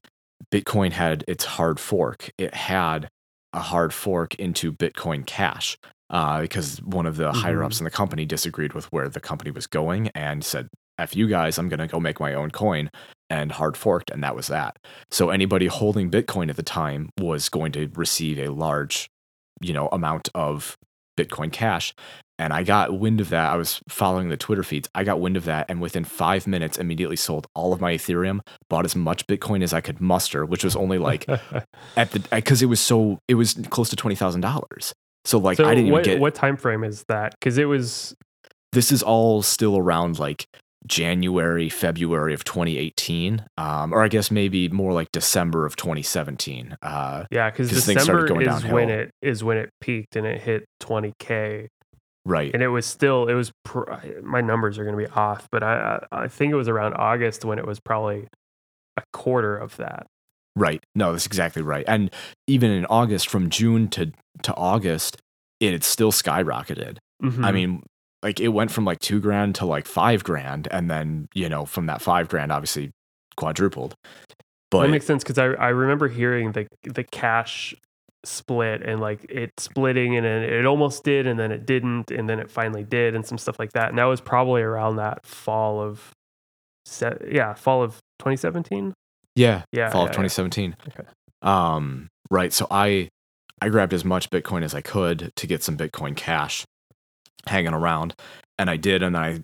Bitcoin had its hard fork. It had a hard fork into Bitcoin Cash uh, because one of the higher ups in the company disagreed with where the company was going and said, "F you guys, I'm going to go make my own coin." And hard forked, and that was that. So anybody holding Bitcoin at the time was going to receive a large, you know, amount of Bitcoin Cash. And I got wind of that. I was following the Twitter feeds. I got wind of that, and within five minutes, immediately sold all of my Ethereum, bought as much Bitcoin as I could muster, which was only like at the uh, because it was so it was close to twenty thousand dollars. So like so I didn't what, even get what time frame is that? Because it was this is all still around like January, February of 2018, um, or I guess maybe more like December of 2017. Uh, yeah, because 'Cause things started December going is when it is when it peaked and it hit 20k, right. and it was still it was pr- my numbers are going to be off, but I I I think it was around August when it was probably a quarter of that. Right. No, that's exactly right. And even in August, from June to to August, it had still skyrocketed. I Mhm. mean, like it went from like two grand to like five grand, and then you know from that five grand, obviously quadrupled. But that makes sense because I, I remember hearing the the cash split and like it splitting and then it almost did and then it didn't and then it finally did and some stuff like that and that was probably around that fall of se- yeah fall of 2017 yeah, yeah fall yeah, of 2017. Okay. Um, right. So I I grabbed as much Bitcoin as I could to get some Bitcoin Cash hanging around, and I did, and I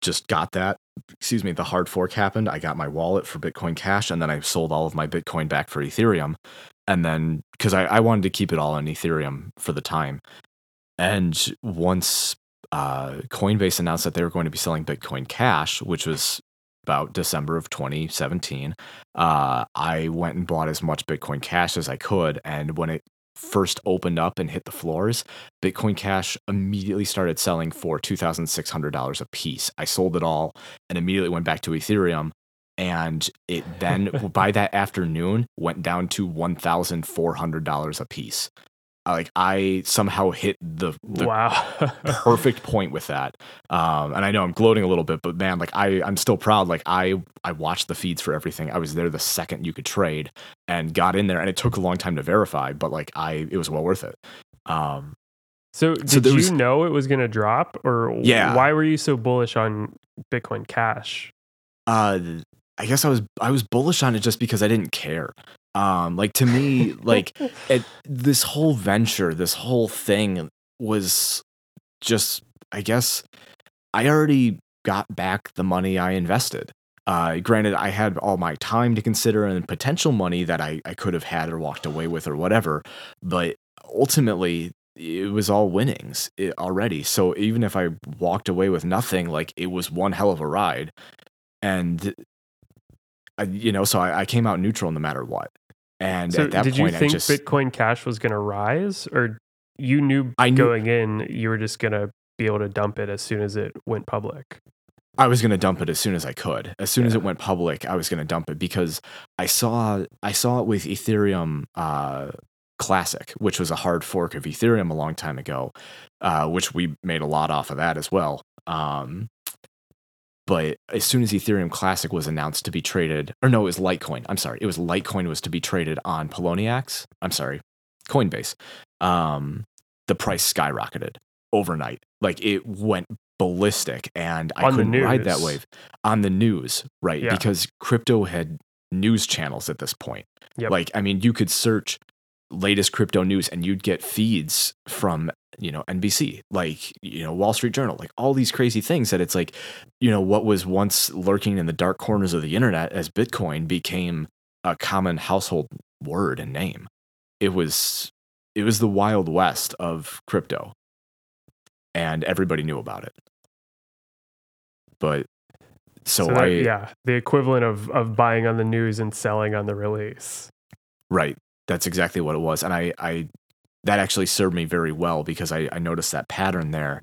just got that. Excuse me. The hard fork happened. I got my wallet for Bitcoin Cash, and then I sold all of my Bitcoin back for Ethereum, and then because I, I wanted to keep it all in Ethereum for the time, and once uh, Coinbase announced that they were going to be selling Bitcoin Cash, which was about December of 2017, uh, I went and bought as much Bitcoin Cash as I could. And when it first opened up and hit the floors, Bitcoin Cash immediately started selling for $2,600 a piece. I sold it all and immediately went back to Ethereum. And it then, by that afternoon, went down to $1,400 a piece. Like I somehow hit the, the wow. perfect point with that. Um, and I know I'm gloating a little bit, but man, like I, I'm still proud. Like I, I watched the feeds for everything. I was there the second you could trade and got in there, and it took a long time to verify, but like I, it was well worth it. Um, so did So you was- know it was going to drop, or Yeah. why were you so bullish on Bitcoin Cash? uh, I guess I was, I was bullish on it just because I didn't care. Um, like to me, like it, this whole venture, this whole thing was just, I guess, I already got back the money I invested. Uh, granted, I had all my time to consider and potential money that I, I could have had or walked away with or whatever, but ultimately it was all winnings already. So even if I walked away with nothing, like it was one hell of a ride, and I, you know, so I, I came out neutral no matter what. And So at that did point, you think just Bitcoin Cash was going to rise, or you knew I knew- going in you were just going to be able to dump it as soon as it went public? I was going to dump it as soon as I could. As soon as it went public, I was going to dump it because I saw I saw it with Ethereum uh, Classic, which was a hard fork of Ethereum a long time ago, uh, which we made a lot off of that as well. Um, but as soon as Ethereum Classic was announced to be traded, or no, it was Litecoin. I'm sorry, it was Litecoin was to be traded on Poloniex. I'm sorry, Coinbase. Um, the price skyrocketed overnight. Like it went ballistic, and I On couldn't ride that wave on the news, right? Yeah. Because crypto had news channels at this point. Yep. Like, I mean, you could search latest crypto news and you'd get feeds from you know NBC, like you know Wall Street Journal, like all these crazy things that it's like, you know, what was once lurking in the dark corners of the internet as Bitcoin became a common household word and name. It was it was the wild west of crypto. And everybody knew about it. But so, that- I yeah, the equivalent of of buying on the news and selling on the release. Right. That's exactly what it was. And I, I that actually served me very well because I, I noticed that pattern there.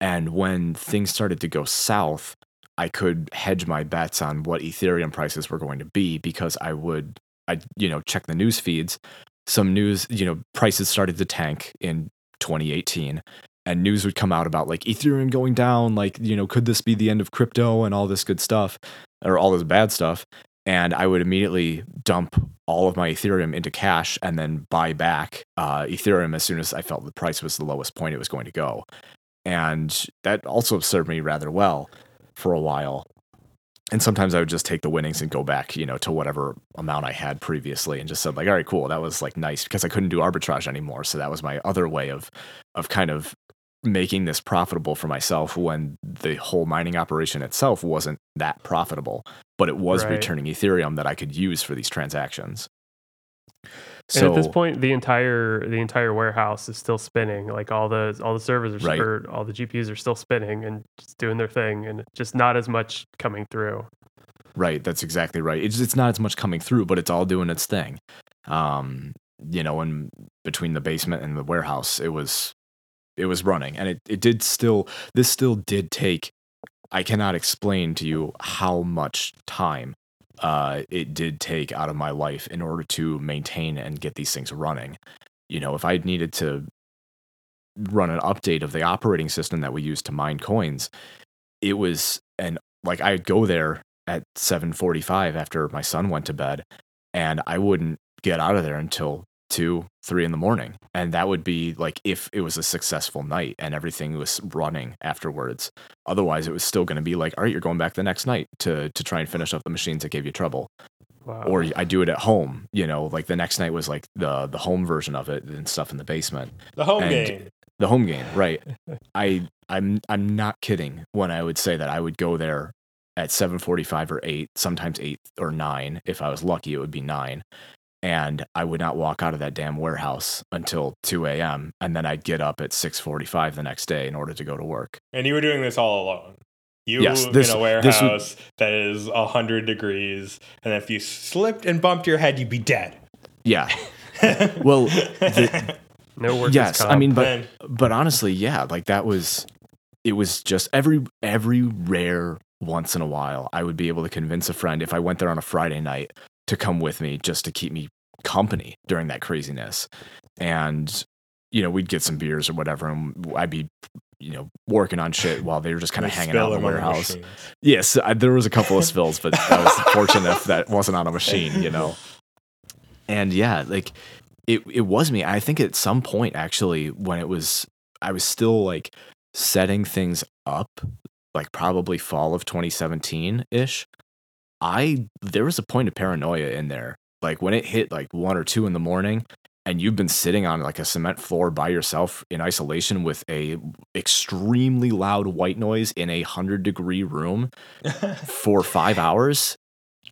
And when things started to go south, I could hedge my bets on what Ethereum prices were going to be because I would I you know check the news feeds. Some news, you know, prices started to tank in 2018 and news would come out about like Ethereum going down, like, you know, could this be the end of crypto and all this good stuff or all this bad stuff? And I would immediately dump all of my Ethereum into cash and then buy back uh, Ethereum as soon as I felt the price was the lowest point it was going to go. And that also served me rather well for a while. And sometimes I would just take the winnings and go back, you know, to whatever amount I had previously, and just said like, all right, cool, that was like nice because I couldn't do arbitrage anymore. So that was my other way of, of kind of making this profitable for myself when the whole mining operation itself wasn't that profitable, but it was Right. returning Ethereum that I could use for these transactions. and at this point, the entire the entire warehouse is still spinning. Like all the all the servers are Right. or all the GPUs are still spinning and just doing their thing, and just not as much coming through. Right, that's exactly right. It's it's not as much coming through, but it's all doing its thing. Um, you know, and between the basement and the warehouse, it was it was running, and it it did still this still did take. I cannot explain to you how much time uh, it did take out of my life in order to maintain and get these things running. You know, if I needed to run an update of the operating system that we use to mine coins, it was and like I'd go there at 7:45 after my son went to bed and I wouldn't get out of there until 2 3 in the morning and that would be like if it was a successful night and everything was running afterwards otherwise it was still going to be like all right you're going back the next night to to try and finish up the machines that gave you trouble Wow. or I do it at home you know like the next night was like the the home version of it and stuff in the basement The home And- game. the home game, right? I I'm I'm not kidding when I would say that I would go there at 7:45 or 8, sometimes 8 or 9. If I was lucky, it would be 9. And I would not walk out of that damn warehouse until 2 a.m. And then I'd get up at 6:45 the next day in order to go to work. And you were doing this all alone. You Yes, this- in a this warehouse that is a hundred degrees, and if you slipped and bumped your head, you'd be dead. Yeah. Well, the, no work. yes, I mean, but Man, but honestly, yeah, like that was it was just every every rare once in a while I would be able to convince a friend if I went there on a Friday night to come with me just to keep me company during that craziness. And you know, we'd get some beers or whatever, and I'd be, you know, working on shit while they were just kind of hanging out in the warehouse. machines. Yes, I, there was a couple of spills, but I was fortunate if that wasn't on a machine, you know. And yeah, like it it was me. I think at some point actually when it was I was still like setting things up, like probably fall of 2017 ish. I there was a point of paranoia in there. Like when it hit like one or two in the morning, and you've been sitting on like a cement floor by yourself in isolation with a extremely loud white noise in a hundred degree room for five hours,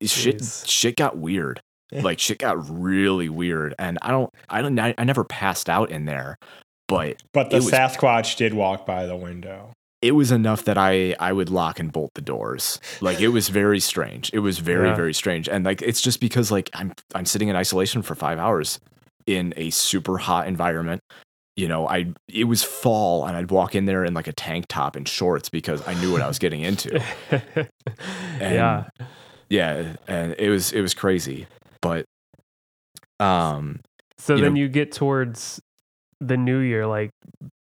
shit Jeez. shit got weird. Like shit got really weird, and I don't, I don't, I, I never passed out in there, but But the was- Sasquatch did walk by the window. It was enough that I I would lock and bolt the doors. Like it was very strange. It was very Yeah. very strange, and like it's just because like I'm I'm sitting in isolation for five hours in a super hot environment. You know, I it was fall, and I'd walk in there in like a tank top and shorts because I knew what I was getting into. yeah. yeah, and it was it was crazy, but um So you then know- you get towards the new year, like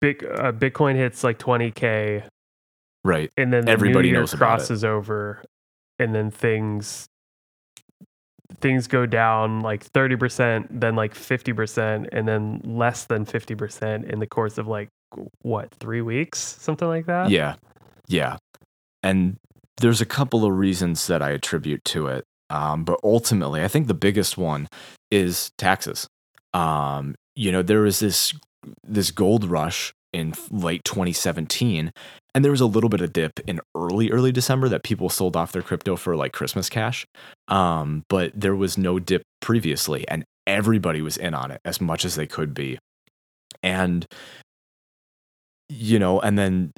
big uh, Bitcoin hits like 20k, right and then the Everybody knows crosses over, and then things things go down like 30%, then like 50%, and then less than 50% in the course of like what three weeks, something like that. Yeah. Yeah. And there's a couple of reasons that I attribute to it. Um, but ultimately, I think the biggest one is taxes. Um, you know, there was this this gold rush in late 2017, and there was a little bit of dip in early early December that people sold off their crypto for like Christmas cash. Um, but there was no dip previously, and everybody was in on it as much as they could be. And you know, and then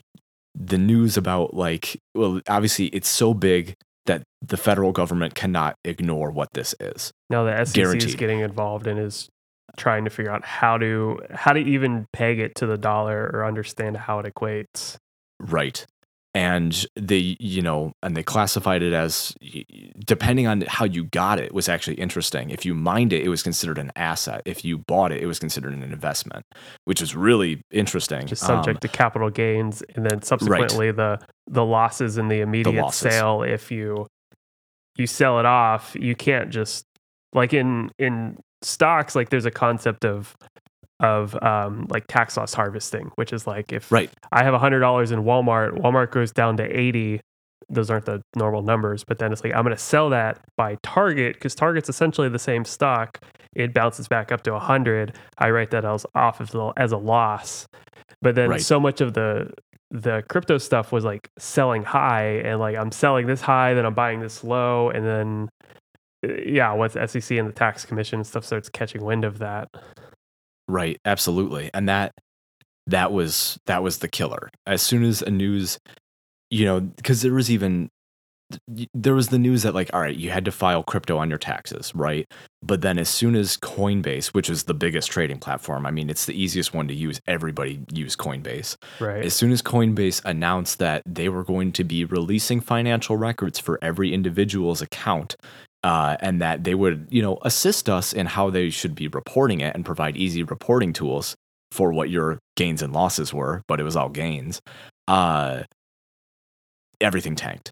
the news about like well obviously it's so big that the federal government cannot ignore what this is Now the SEC is getting involved and is trying to figure out how to how to even peg it to the dollar or understand how it equates. right and they you know and they classified it as depending on how you got it was actually interesting if you mined it it was considered an asset if you bought it it was considered an investment which is really interesting just Um, subject to capital gains and then subsequently the the losses in the immediate losses. sale if you you sell it off you can't just like in in stocks like there's a concept of of um like tax loss harvesting which is like if right. I have a hundred dollars in walmart walmart goes down to 80 those aren't the normal numbers but then it's like i'm going to sell that by target because target's essentially the same stock. It bounces back up to 100 i write that as off as a, as a loss. But then Right. so much of the the crypto stuff was like selling high and like i'm selling this high then i'm buying this low and then yeah once sec and the tax commission and stuff starts catching wind of that Right, absolutely. And that that was that was the killer. As soon as a news, you know, because there was even there was the news that like all right, you had to file crypto on your taxes, right? But then as soon as Coinbase, which is the biggest trading platform, I mean, it's the easiest one to use. Everybody use Coinbase. right As soon as Coinbase announced that they were going to be releasing financial records for every individual's account, uh, and that they would, you know, assist us in how they should be reporting it and provide easy reporting tools for what your gains and losses were, but it was all gains. Uh, everything tanked.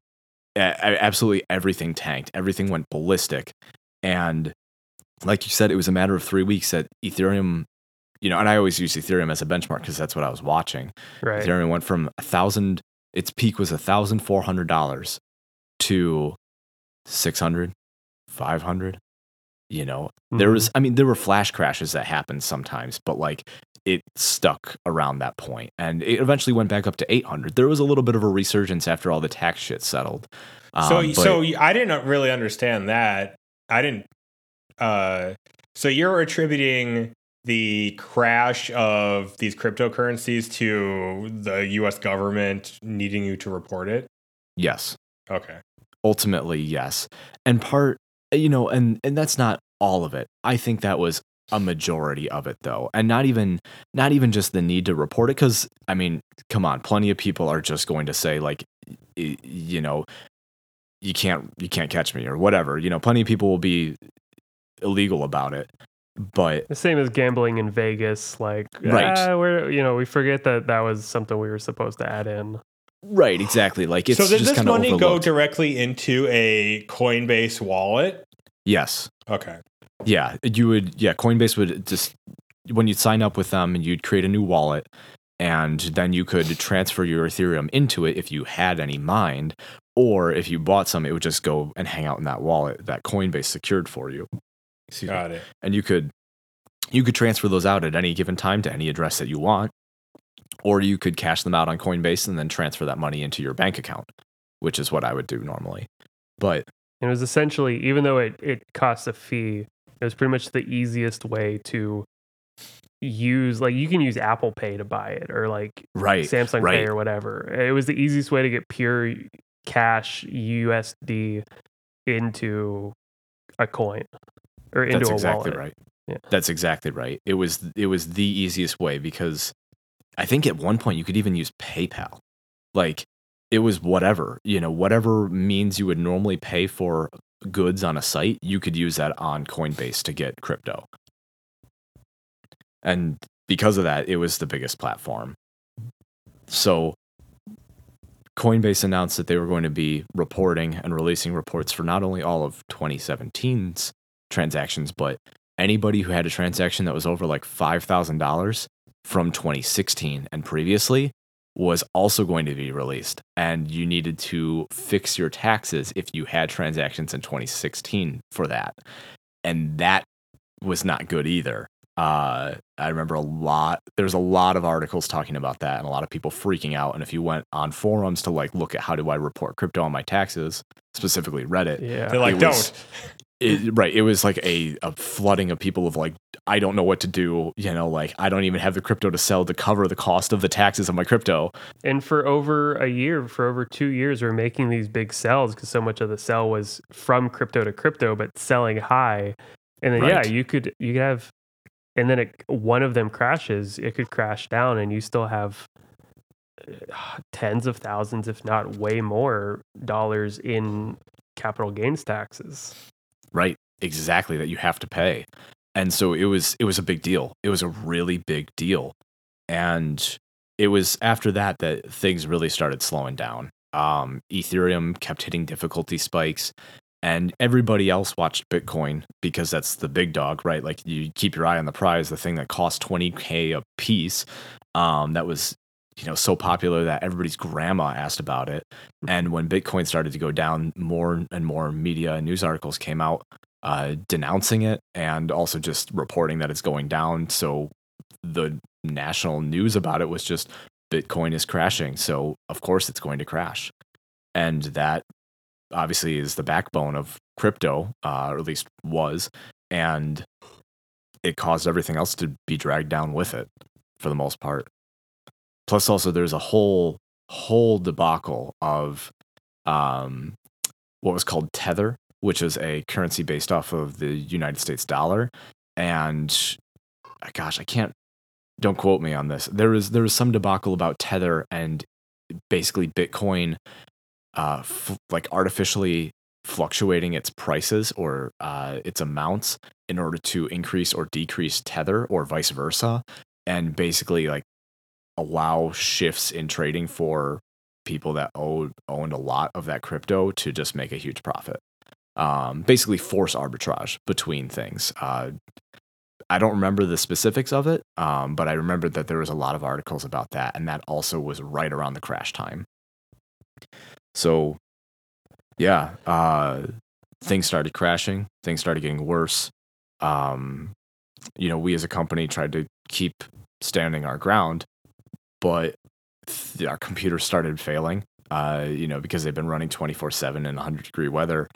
A- absolutely everything tanked. Everything went ballistic, and like you said, it was a matter of three weeks that Ethereum. You know, and I always use Ethereum as a benchmark because that's what I was watching. right Ethereum went from a thousand, its peak was a thousand four hundred dollars to 600, 500. You know, there Mhm. was, I mean, there were flash crashes that happened sometimes, but like it stuck around that point and it eventually went back up to 800. There was a little bit of a resurgence after all the tax shit settled. so Um, but- so I didn't really understand that. I didn't. Uh, so you're attributing the crash of these cryptocurrencies to the U.S. government needing you to report it. yes, Okay. ultimately yes and part you know and and that's not all of it i think that was a majority of it though and not even not even just the need to report it because i mean come on plenty of people are just going to say like you know you can't you can't catch me or whatever you know plenty of people will be illegal about it but The same as gambling in Vegas. Like, Right. ah, we're you know we forget that that was something we were supposed to add in. Right, exactly. Like it's so just this money go directly into a Coinbase wallet? yes, Okay. yeah. You would yeah. Coinbase would just when you'd sign up with them, and you'd create a new wallet, and then you could transfer your Ethereum into it if you had any mined, or if you bought some, it would just go and hang out in that wallet that Coinbase secured for you. Excuse me. Got it. and you could you could transfer those out at any given time to any address that you want or you could cash them out on coinbase and then transfer that money into your bank account which is what i would do normally but it was essentially, even though it it costs a fee, it was pretty much the easiest way to use. Like you can use Apple Pay to buy it, or like right Samsung right. Pay or whatever. It was the easiest way to get pure cash USD into a coin or into that's a exactly wallet. right Yeah. that's exactly right it was it was the easiest way because i think at one point you could even use paypal. Like it was whatever you know whatever means you would normally pay for goods on a site you could use that on coinbase to get crypto. And because of that it was the biggest platform. So coinbase announced that they were going to be reporting and releasing reports for not only all of 2017's transactions but anybody who had a transaction that was over like $5000 from 2016 and previously was also going to be released and you needed to fix your taxes if you had transactions in 2016 for that and that was not good either uh, i remember a lot there's a lot of articles talking about that and a lot of people freaking out and if you went on forums to like look at how do i report crypto on my taxes specifically reddit Yeah. They're like, It don't. It, right it was like a, a flooding of people of like i don't know what to do you know like i don't even have the crypto to sell to cover the cost of the taxes of my crypto And for over a year, for over two years, we're making these big sells because so much of the sell was from crypto to crypto, but selling high. And then Right. yeah, you could you could have, and then it, one of them crashes, it could crash down, and you still have uh, tens of thousands, if not way more, dollars in capital gains taxes. Right? Exactly that you have to pay. And so it was it was a big deal. It was a really big deal. And it was after that that things really started slowing down. Um ethereum kept hitting difficulty spikes and everybody else watched bitcoin because that's the big dog right? Like you keep your eye on the prize the thing that cost 20k a piece um that was you know so popular that everybody's grandma asked about it. And when bitcoin started to go down more and more media and news articles came out uh, denouncing it and also just reporting that it's going down. So the national news about it was just bitcoin is crashing so of course it's going to crash. And that obviously is the backbone of crypto uh, or at least was and it caused everything else to be dragged down with it for the most part plus also there's a whole whole debacle of um, what was called tether which is a currency based off of the united states dollar. And uh, gosh i can't don't quote me on this. There was there was some debacle about tether and basically bitcoin uh f- like artificially fluctuating its prices or uh, its amounts in order to increase or decrease tether or vice versa. And basically like allow shifts in trading for people that owed owned a lot of that crypto to just make a huge profit. Um, basically force arbitrage between things. Uh, i don't remember the specifics of it um, but i remember that there was a lot of articles about that and that also was right around the crash time. So yeah uh, things started crashing things started getting worse. Um, you know we as a company tried to keep standing our ground but th- our computers started failing uh, you know because they've been running 24-7 in 100 degree weather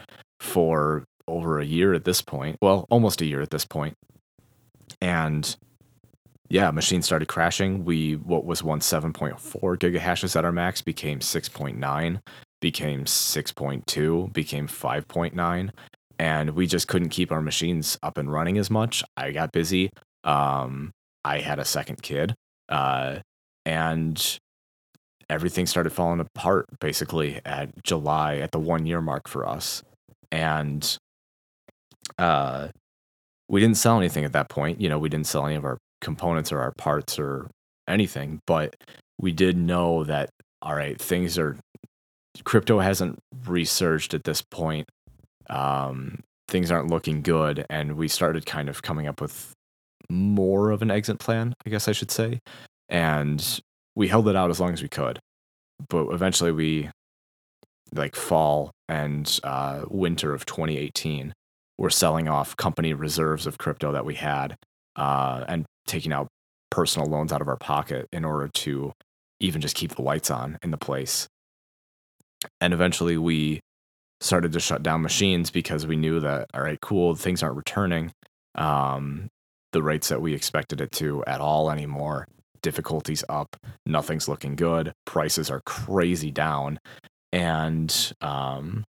for over a year at this point well almost a year at this point. point and yeah machines started crashing. We what was once 7.4 gigahashes at our max became 6.9 became 6.2 became 5.9 and we just couldn't keep our machines up and running as much. I got busy. Um, i had a second kid. Uh, and everything started falling apart basically at july at the one year mark for us and uh, we didn't sell anything at that point. You know, we didn't sell any of our components or our parts or anything, but we did know that all right, things are crypto hasn't researched at this point. Um, things aren't looking good, and we started kind of coming up with more of an exit plan, I guess I should say, and we held it out as long as we could, but eventually we like fall and uh, winter of 2018 we're selling off company reserves of crypto that we had uh, and taking out personal loans out of our pocket in order to even just keep the lights on in the place. And eventually we started to shut down machines because we knew that, all right, cool, things aren't returning um, the rates that we expected it to at all anymore. Difficulties up, nothing's looking good, prices are crazy down. And um,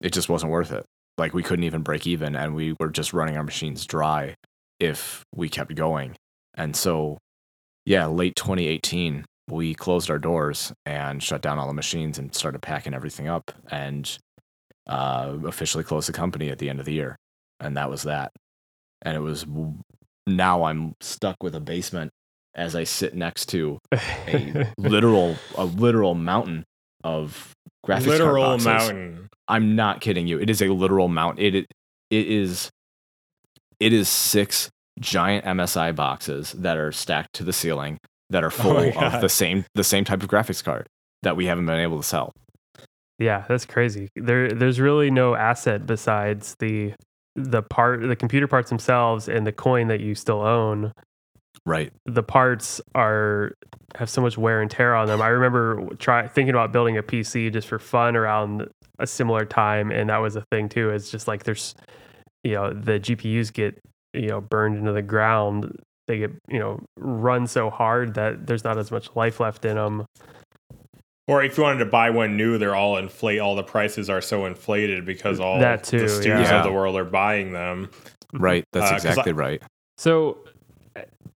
it just wasn't worth it. Like we couldn't even break even, and we were just running our machines dry if we kept going. And so, yeah, late 2018, we closed our doors and shut down all the machines and started packing everything up and uh, officially closed the company at the end of the year. And that was that. And it was now I'm stuck with a basement as I sit next to a literal a literal mountain of graphics Literal card boxes. mountain. I'm not kidding you. It is a literal mountain. It it it is it is six giant MSI boxes that are stacked to the ceiling that are oh full my of the same the same type of graphics card that we haven't been able to sell. Yeah, that's crazy. There there's really no asset besides the the part the computer parts themselves and the coin that you still own. Right. The parts are have so much wear and tear on them. I remember try thinking about building a PC just for fun around a similar time and that was a thing too. It's just like there's you know, the GPUs get, you know, burned into the ground. They get, you know, run so hard that there's not as much life left in them. Or if you wanted to buy one new, they're all inflate. All the prices are so inflated because all That too, the studios yeah. of the world are buying them. Right. That's Uh, 'cause I- exactly right. So a-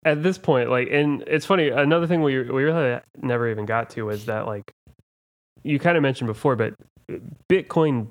at this point, like, and it's funny. Another thing we we really never even got to was that like you kind of mentioned before, but Bitcoin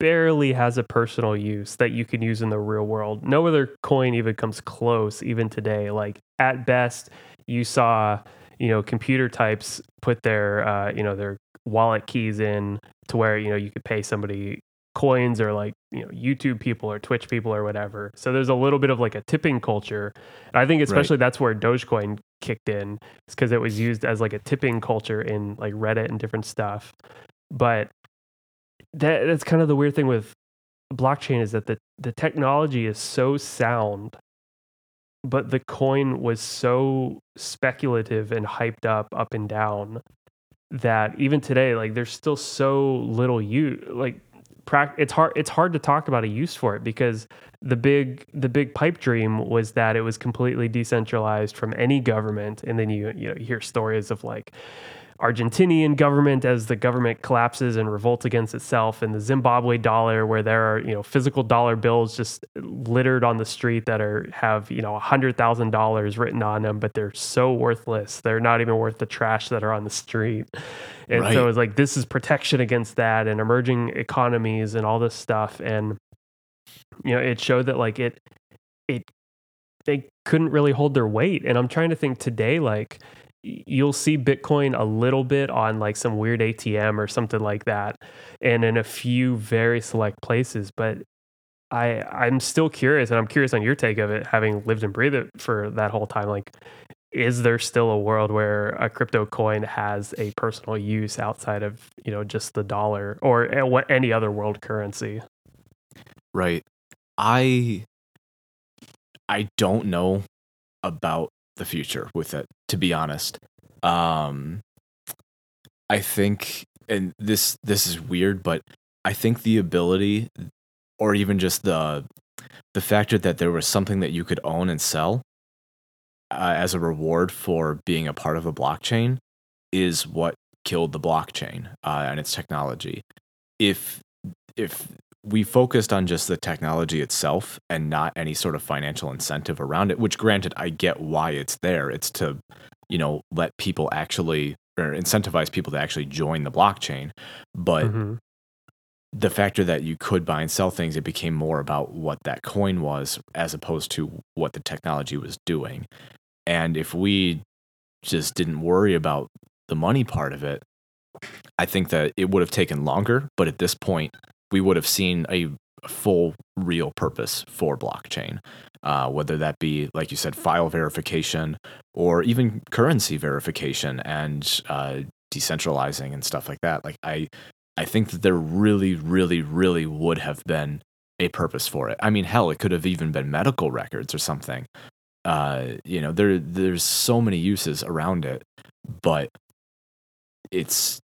barely has a personal use that you can use in the real world. No other coin even comes close, even today. Like at best, you saw you know computer types put their uh, you know their wallet keys in to where you know you could pay somebody coins or like you know YouTube people or Twitch people or whatever. So there's a little bit of like a tipping culture. And I think especially that's where Dogecoin kicked in, because it was used as like a tipping culture in like Reddit and different stuff. But that that's kind of the weird thing with blockchain is that the the technology is so sound, but the coin was so speculative and hyped up up and down that even today like there's still so little use like it's hard it's hard to talk about a use for it because the big the big pipe dream was that it was completely decentralized from any government. And then you you know you hear stories of like Argentinian government as the government collapses and revolts against itself and the Zimbabwe dollar where there are you know physical dollar bills just littered on the street that are have you know $100,000 written on them but they're so worthless they're not even worth the trash that are on the street. And Right. so it's like this is protection against that and emerging economies and all this stuff. And you know it showed that like it it they couldn't really hold their weight. And i'm trying to think today like you'll see bitcoin a little bit on like some weird atm or something like that and in a few very select places but i i'm still curious and i'm curious on your take of it having lived and breathed it for that whole time like is there still a world where a crypto coin has a personal use outside of you know just the dollar or uh, what any other world currency Right. I I don't know about the future with it, to be honest. Um I think and this this is weird, but I think the ability or even just the the factor that there was something that you could own and sell uh, as a reward for being a part of a blockchain is what killed the blockchain uh, and its technology. If if we focused on just the technology itself and not any sort of financial incentive around it, which granted, I get why it's there. It's to, you know, let people actually or incentivize people to actually join the blockchain. But Mhm. the factor that you could buy and sell things, it became more about what that coin was as opposed to what the technology was doing. And if we just didn't worry about the money part of it, I think that it would have taken longer. But at this point, we would have seen a full, real purpose for blockchain, uh, whether that be, like you said, file verification or even currency verification and uh, decentralizing and stuff like that. Like I, I think that there really, really, really would have been a purpose for it. I mean, hell, it could have even been medical records or something. Uh, you know, there there's so many uses around it, but it's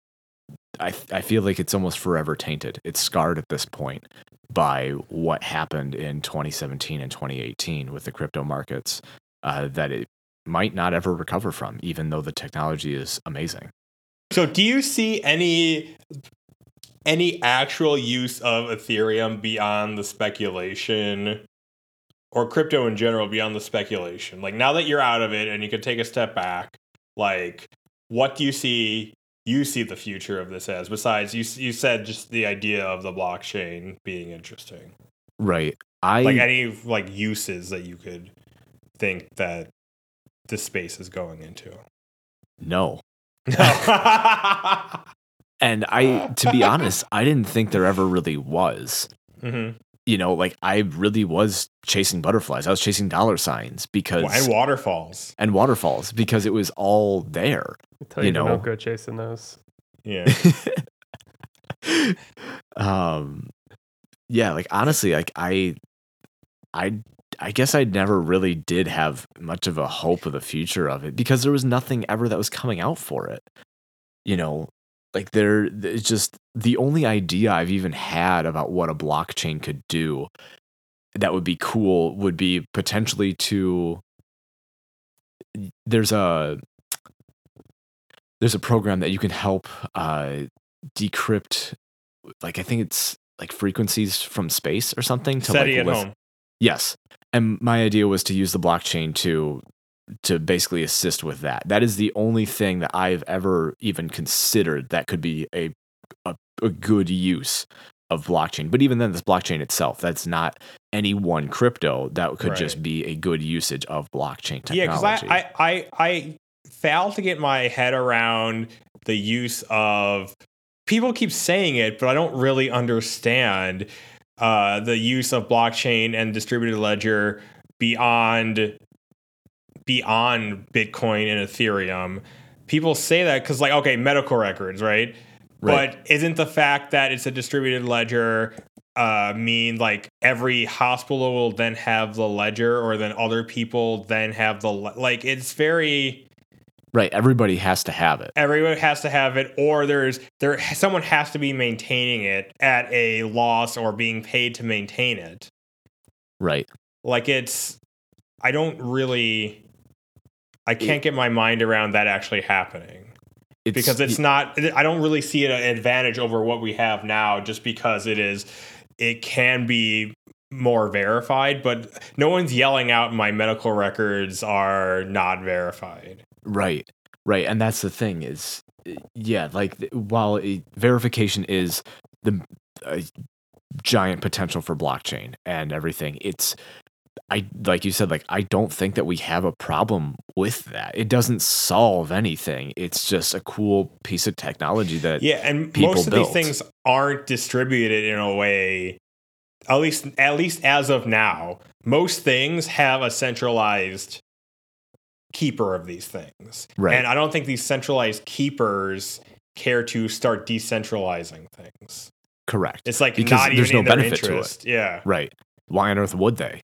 I I feel like it's almost forever tainted. It's scarred at this point by what happened in 2017 and 2018 with the crypto markets uh, that it might not ever recover from, even though the technology is amazing. So, do you see any any actual use of Ethereum beyond the speculation or crypto in general beyond the speculation? Like now that you're out of it and you can take a step back, like what do you see you see the future of this as besides you you said just the idea of the blockchain being interesting. Right. I Like any like uses that you could think that this space is going into. no. No. And I to be honest, I didn't think there ever really was. hmm You know, like I really was chasing butterflies. I was chasing dollar signs because And waterfalls. and waterfalls because it was all there. I'll tell You you, know. don't go chasing those. Yeah. um yeah like honestly like i i i guess i never really did have much of a hope of the future of it because there was nothing ever that was coming out for it you know like there it's just the only idea i've even had about what a blockchain could do that would be cool would be potentially to there's a there's a program that you can help uh decrypt like I think it's like frequencies from space or something to SETI like at home. Yes. And my idea was to use the blockchain to to basically assist with that. That is the only thing that I've ever even considered that could be a a, a good use of blockchain. But even then this blockchain itself, that's not any one crypto. That could just be a good usage of blockchain technology. Yeah, because I, I, I, I fail to get my head around the use of people keep saying it, but I don't really understand uh, the use of blockchain and distributed ledger beyond beyond Bitcoin and Ethereum. People say that because, like, okay, medical records, right? Right. But isn't the fact that it's a distributed ledger uh, mean like every hospital will then have the ledger, or then other people then have the le- like? It's very right. Everybody has to have it. everyone has to have it, or there's there someone has to be maintaining it at a loss or being paid to maintain it. Right. Like it's, I don't really, I can't get my mind around that actually happening. It's, because it's not i don't really see an advantage over what we have now just because it is it can be more verified but no one's yelling out my medical records are not verified Right, right, and that's the thing is, uh, yeah, like while it, verification is the uh, giant potential for blockchain and everything, it's I like you said, like I don't think that we have a problem with that. It doesn't solve anything. It's just a cool piece of technology that yeah and most of built. these things aren't distributed in a way at least at least as of now most things have a centralized keeper of these things Right. and i don't think these centralized keepers care to start decentralizing things correct. It's like Because not there's even no benefit to it. Yeah. Right. Why on earth would they?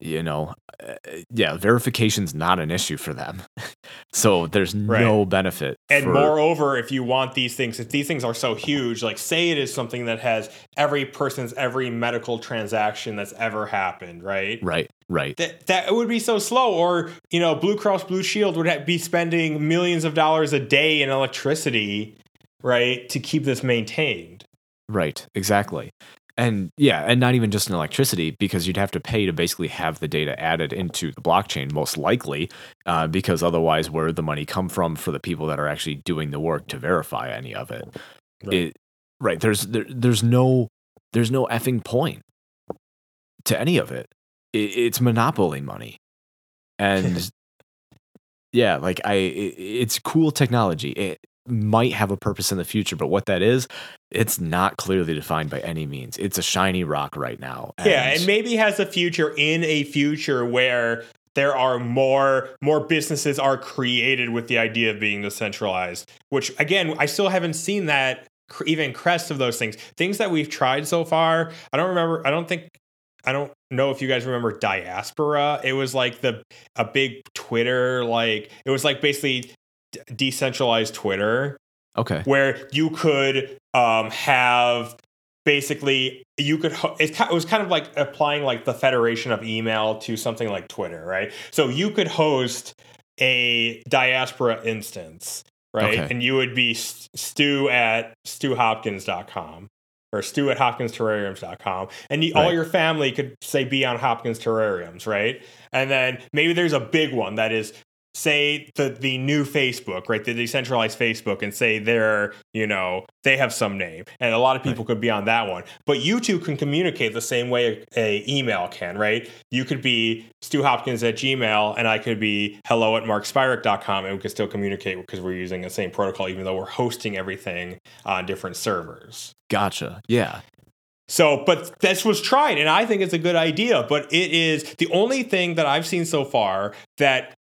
You know, uh, yeah, verification's not an issue for them. so there's no benefit. And for, moreover, if you want these things, if these things are so huge, like say it is something that has every person's every medical transaction that's ever happened, right? right, right, That that would be so slow. Or you know, Blue Cross Blue Shield would be spending millions of dollars a day in electricity, right, to keep this maintained. right, exactly. And yeah, and not even just in electricity, because you'd have to pay to basically have the data added into the blockchain, most likely, uh, because otherwise, where the money come from for the people that are actually doing the work to verify any of it? Right. It right. There's there, there's no there's no effing point to any of it. it it's monopoly money, and yeah, like I, it, it's cool technology. It might have a purpose in the future, but what that is, it's not clearly defined by any means. It's a shiny rock right now. yeah, and maybe has a future in a future where there are more more businesses are created with the idea of being decentralized. Which again, I still haven't seen that even crest of those things. Things that we've tried so far. I don't remember. I don't think. I don't know if you guys remember Diaspora. It was like the a big Twitter like it was like basically d- decentralized Twitter okay, where you could um, have basically you could it was kind of like applying like the federation of email to something like twitter right so you could host a diaspora instance right Okay. and you would be st- stu at stuhopkins.com or stu at hopkinsterrariums.com and you, all Right. your family could say be on hopkins terrariums right and then maybe there's a big one that is say the the new Facebook, right? The decentralized Facebook, and say they're you know they have some name, and a lot of people could be on that one. But you two can communicate the same way a, email can, right? You could be Stu Hopkins at Gmail, and I could be hello at markspirac.com, and we could still communicate because we're using the same protocol, even though we're hosting everything on different servers. gotcha. Yeah, So, but this was tried, and I think it's a good idea. But it is the only thing that I've seen so far that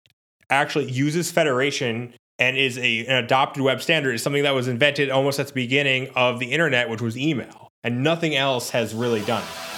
actually uses federation and is a, an adopted web standard is something that was invented almost at the beginning of the internet, which was email, and nothing else has really done it.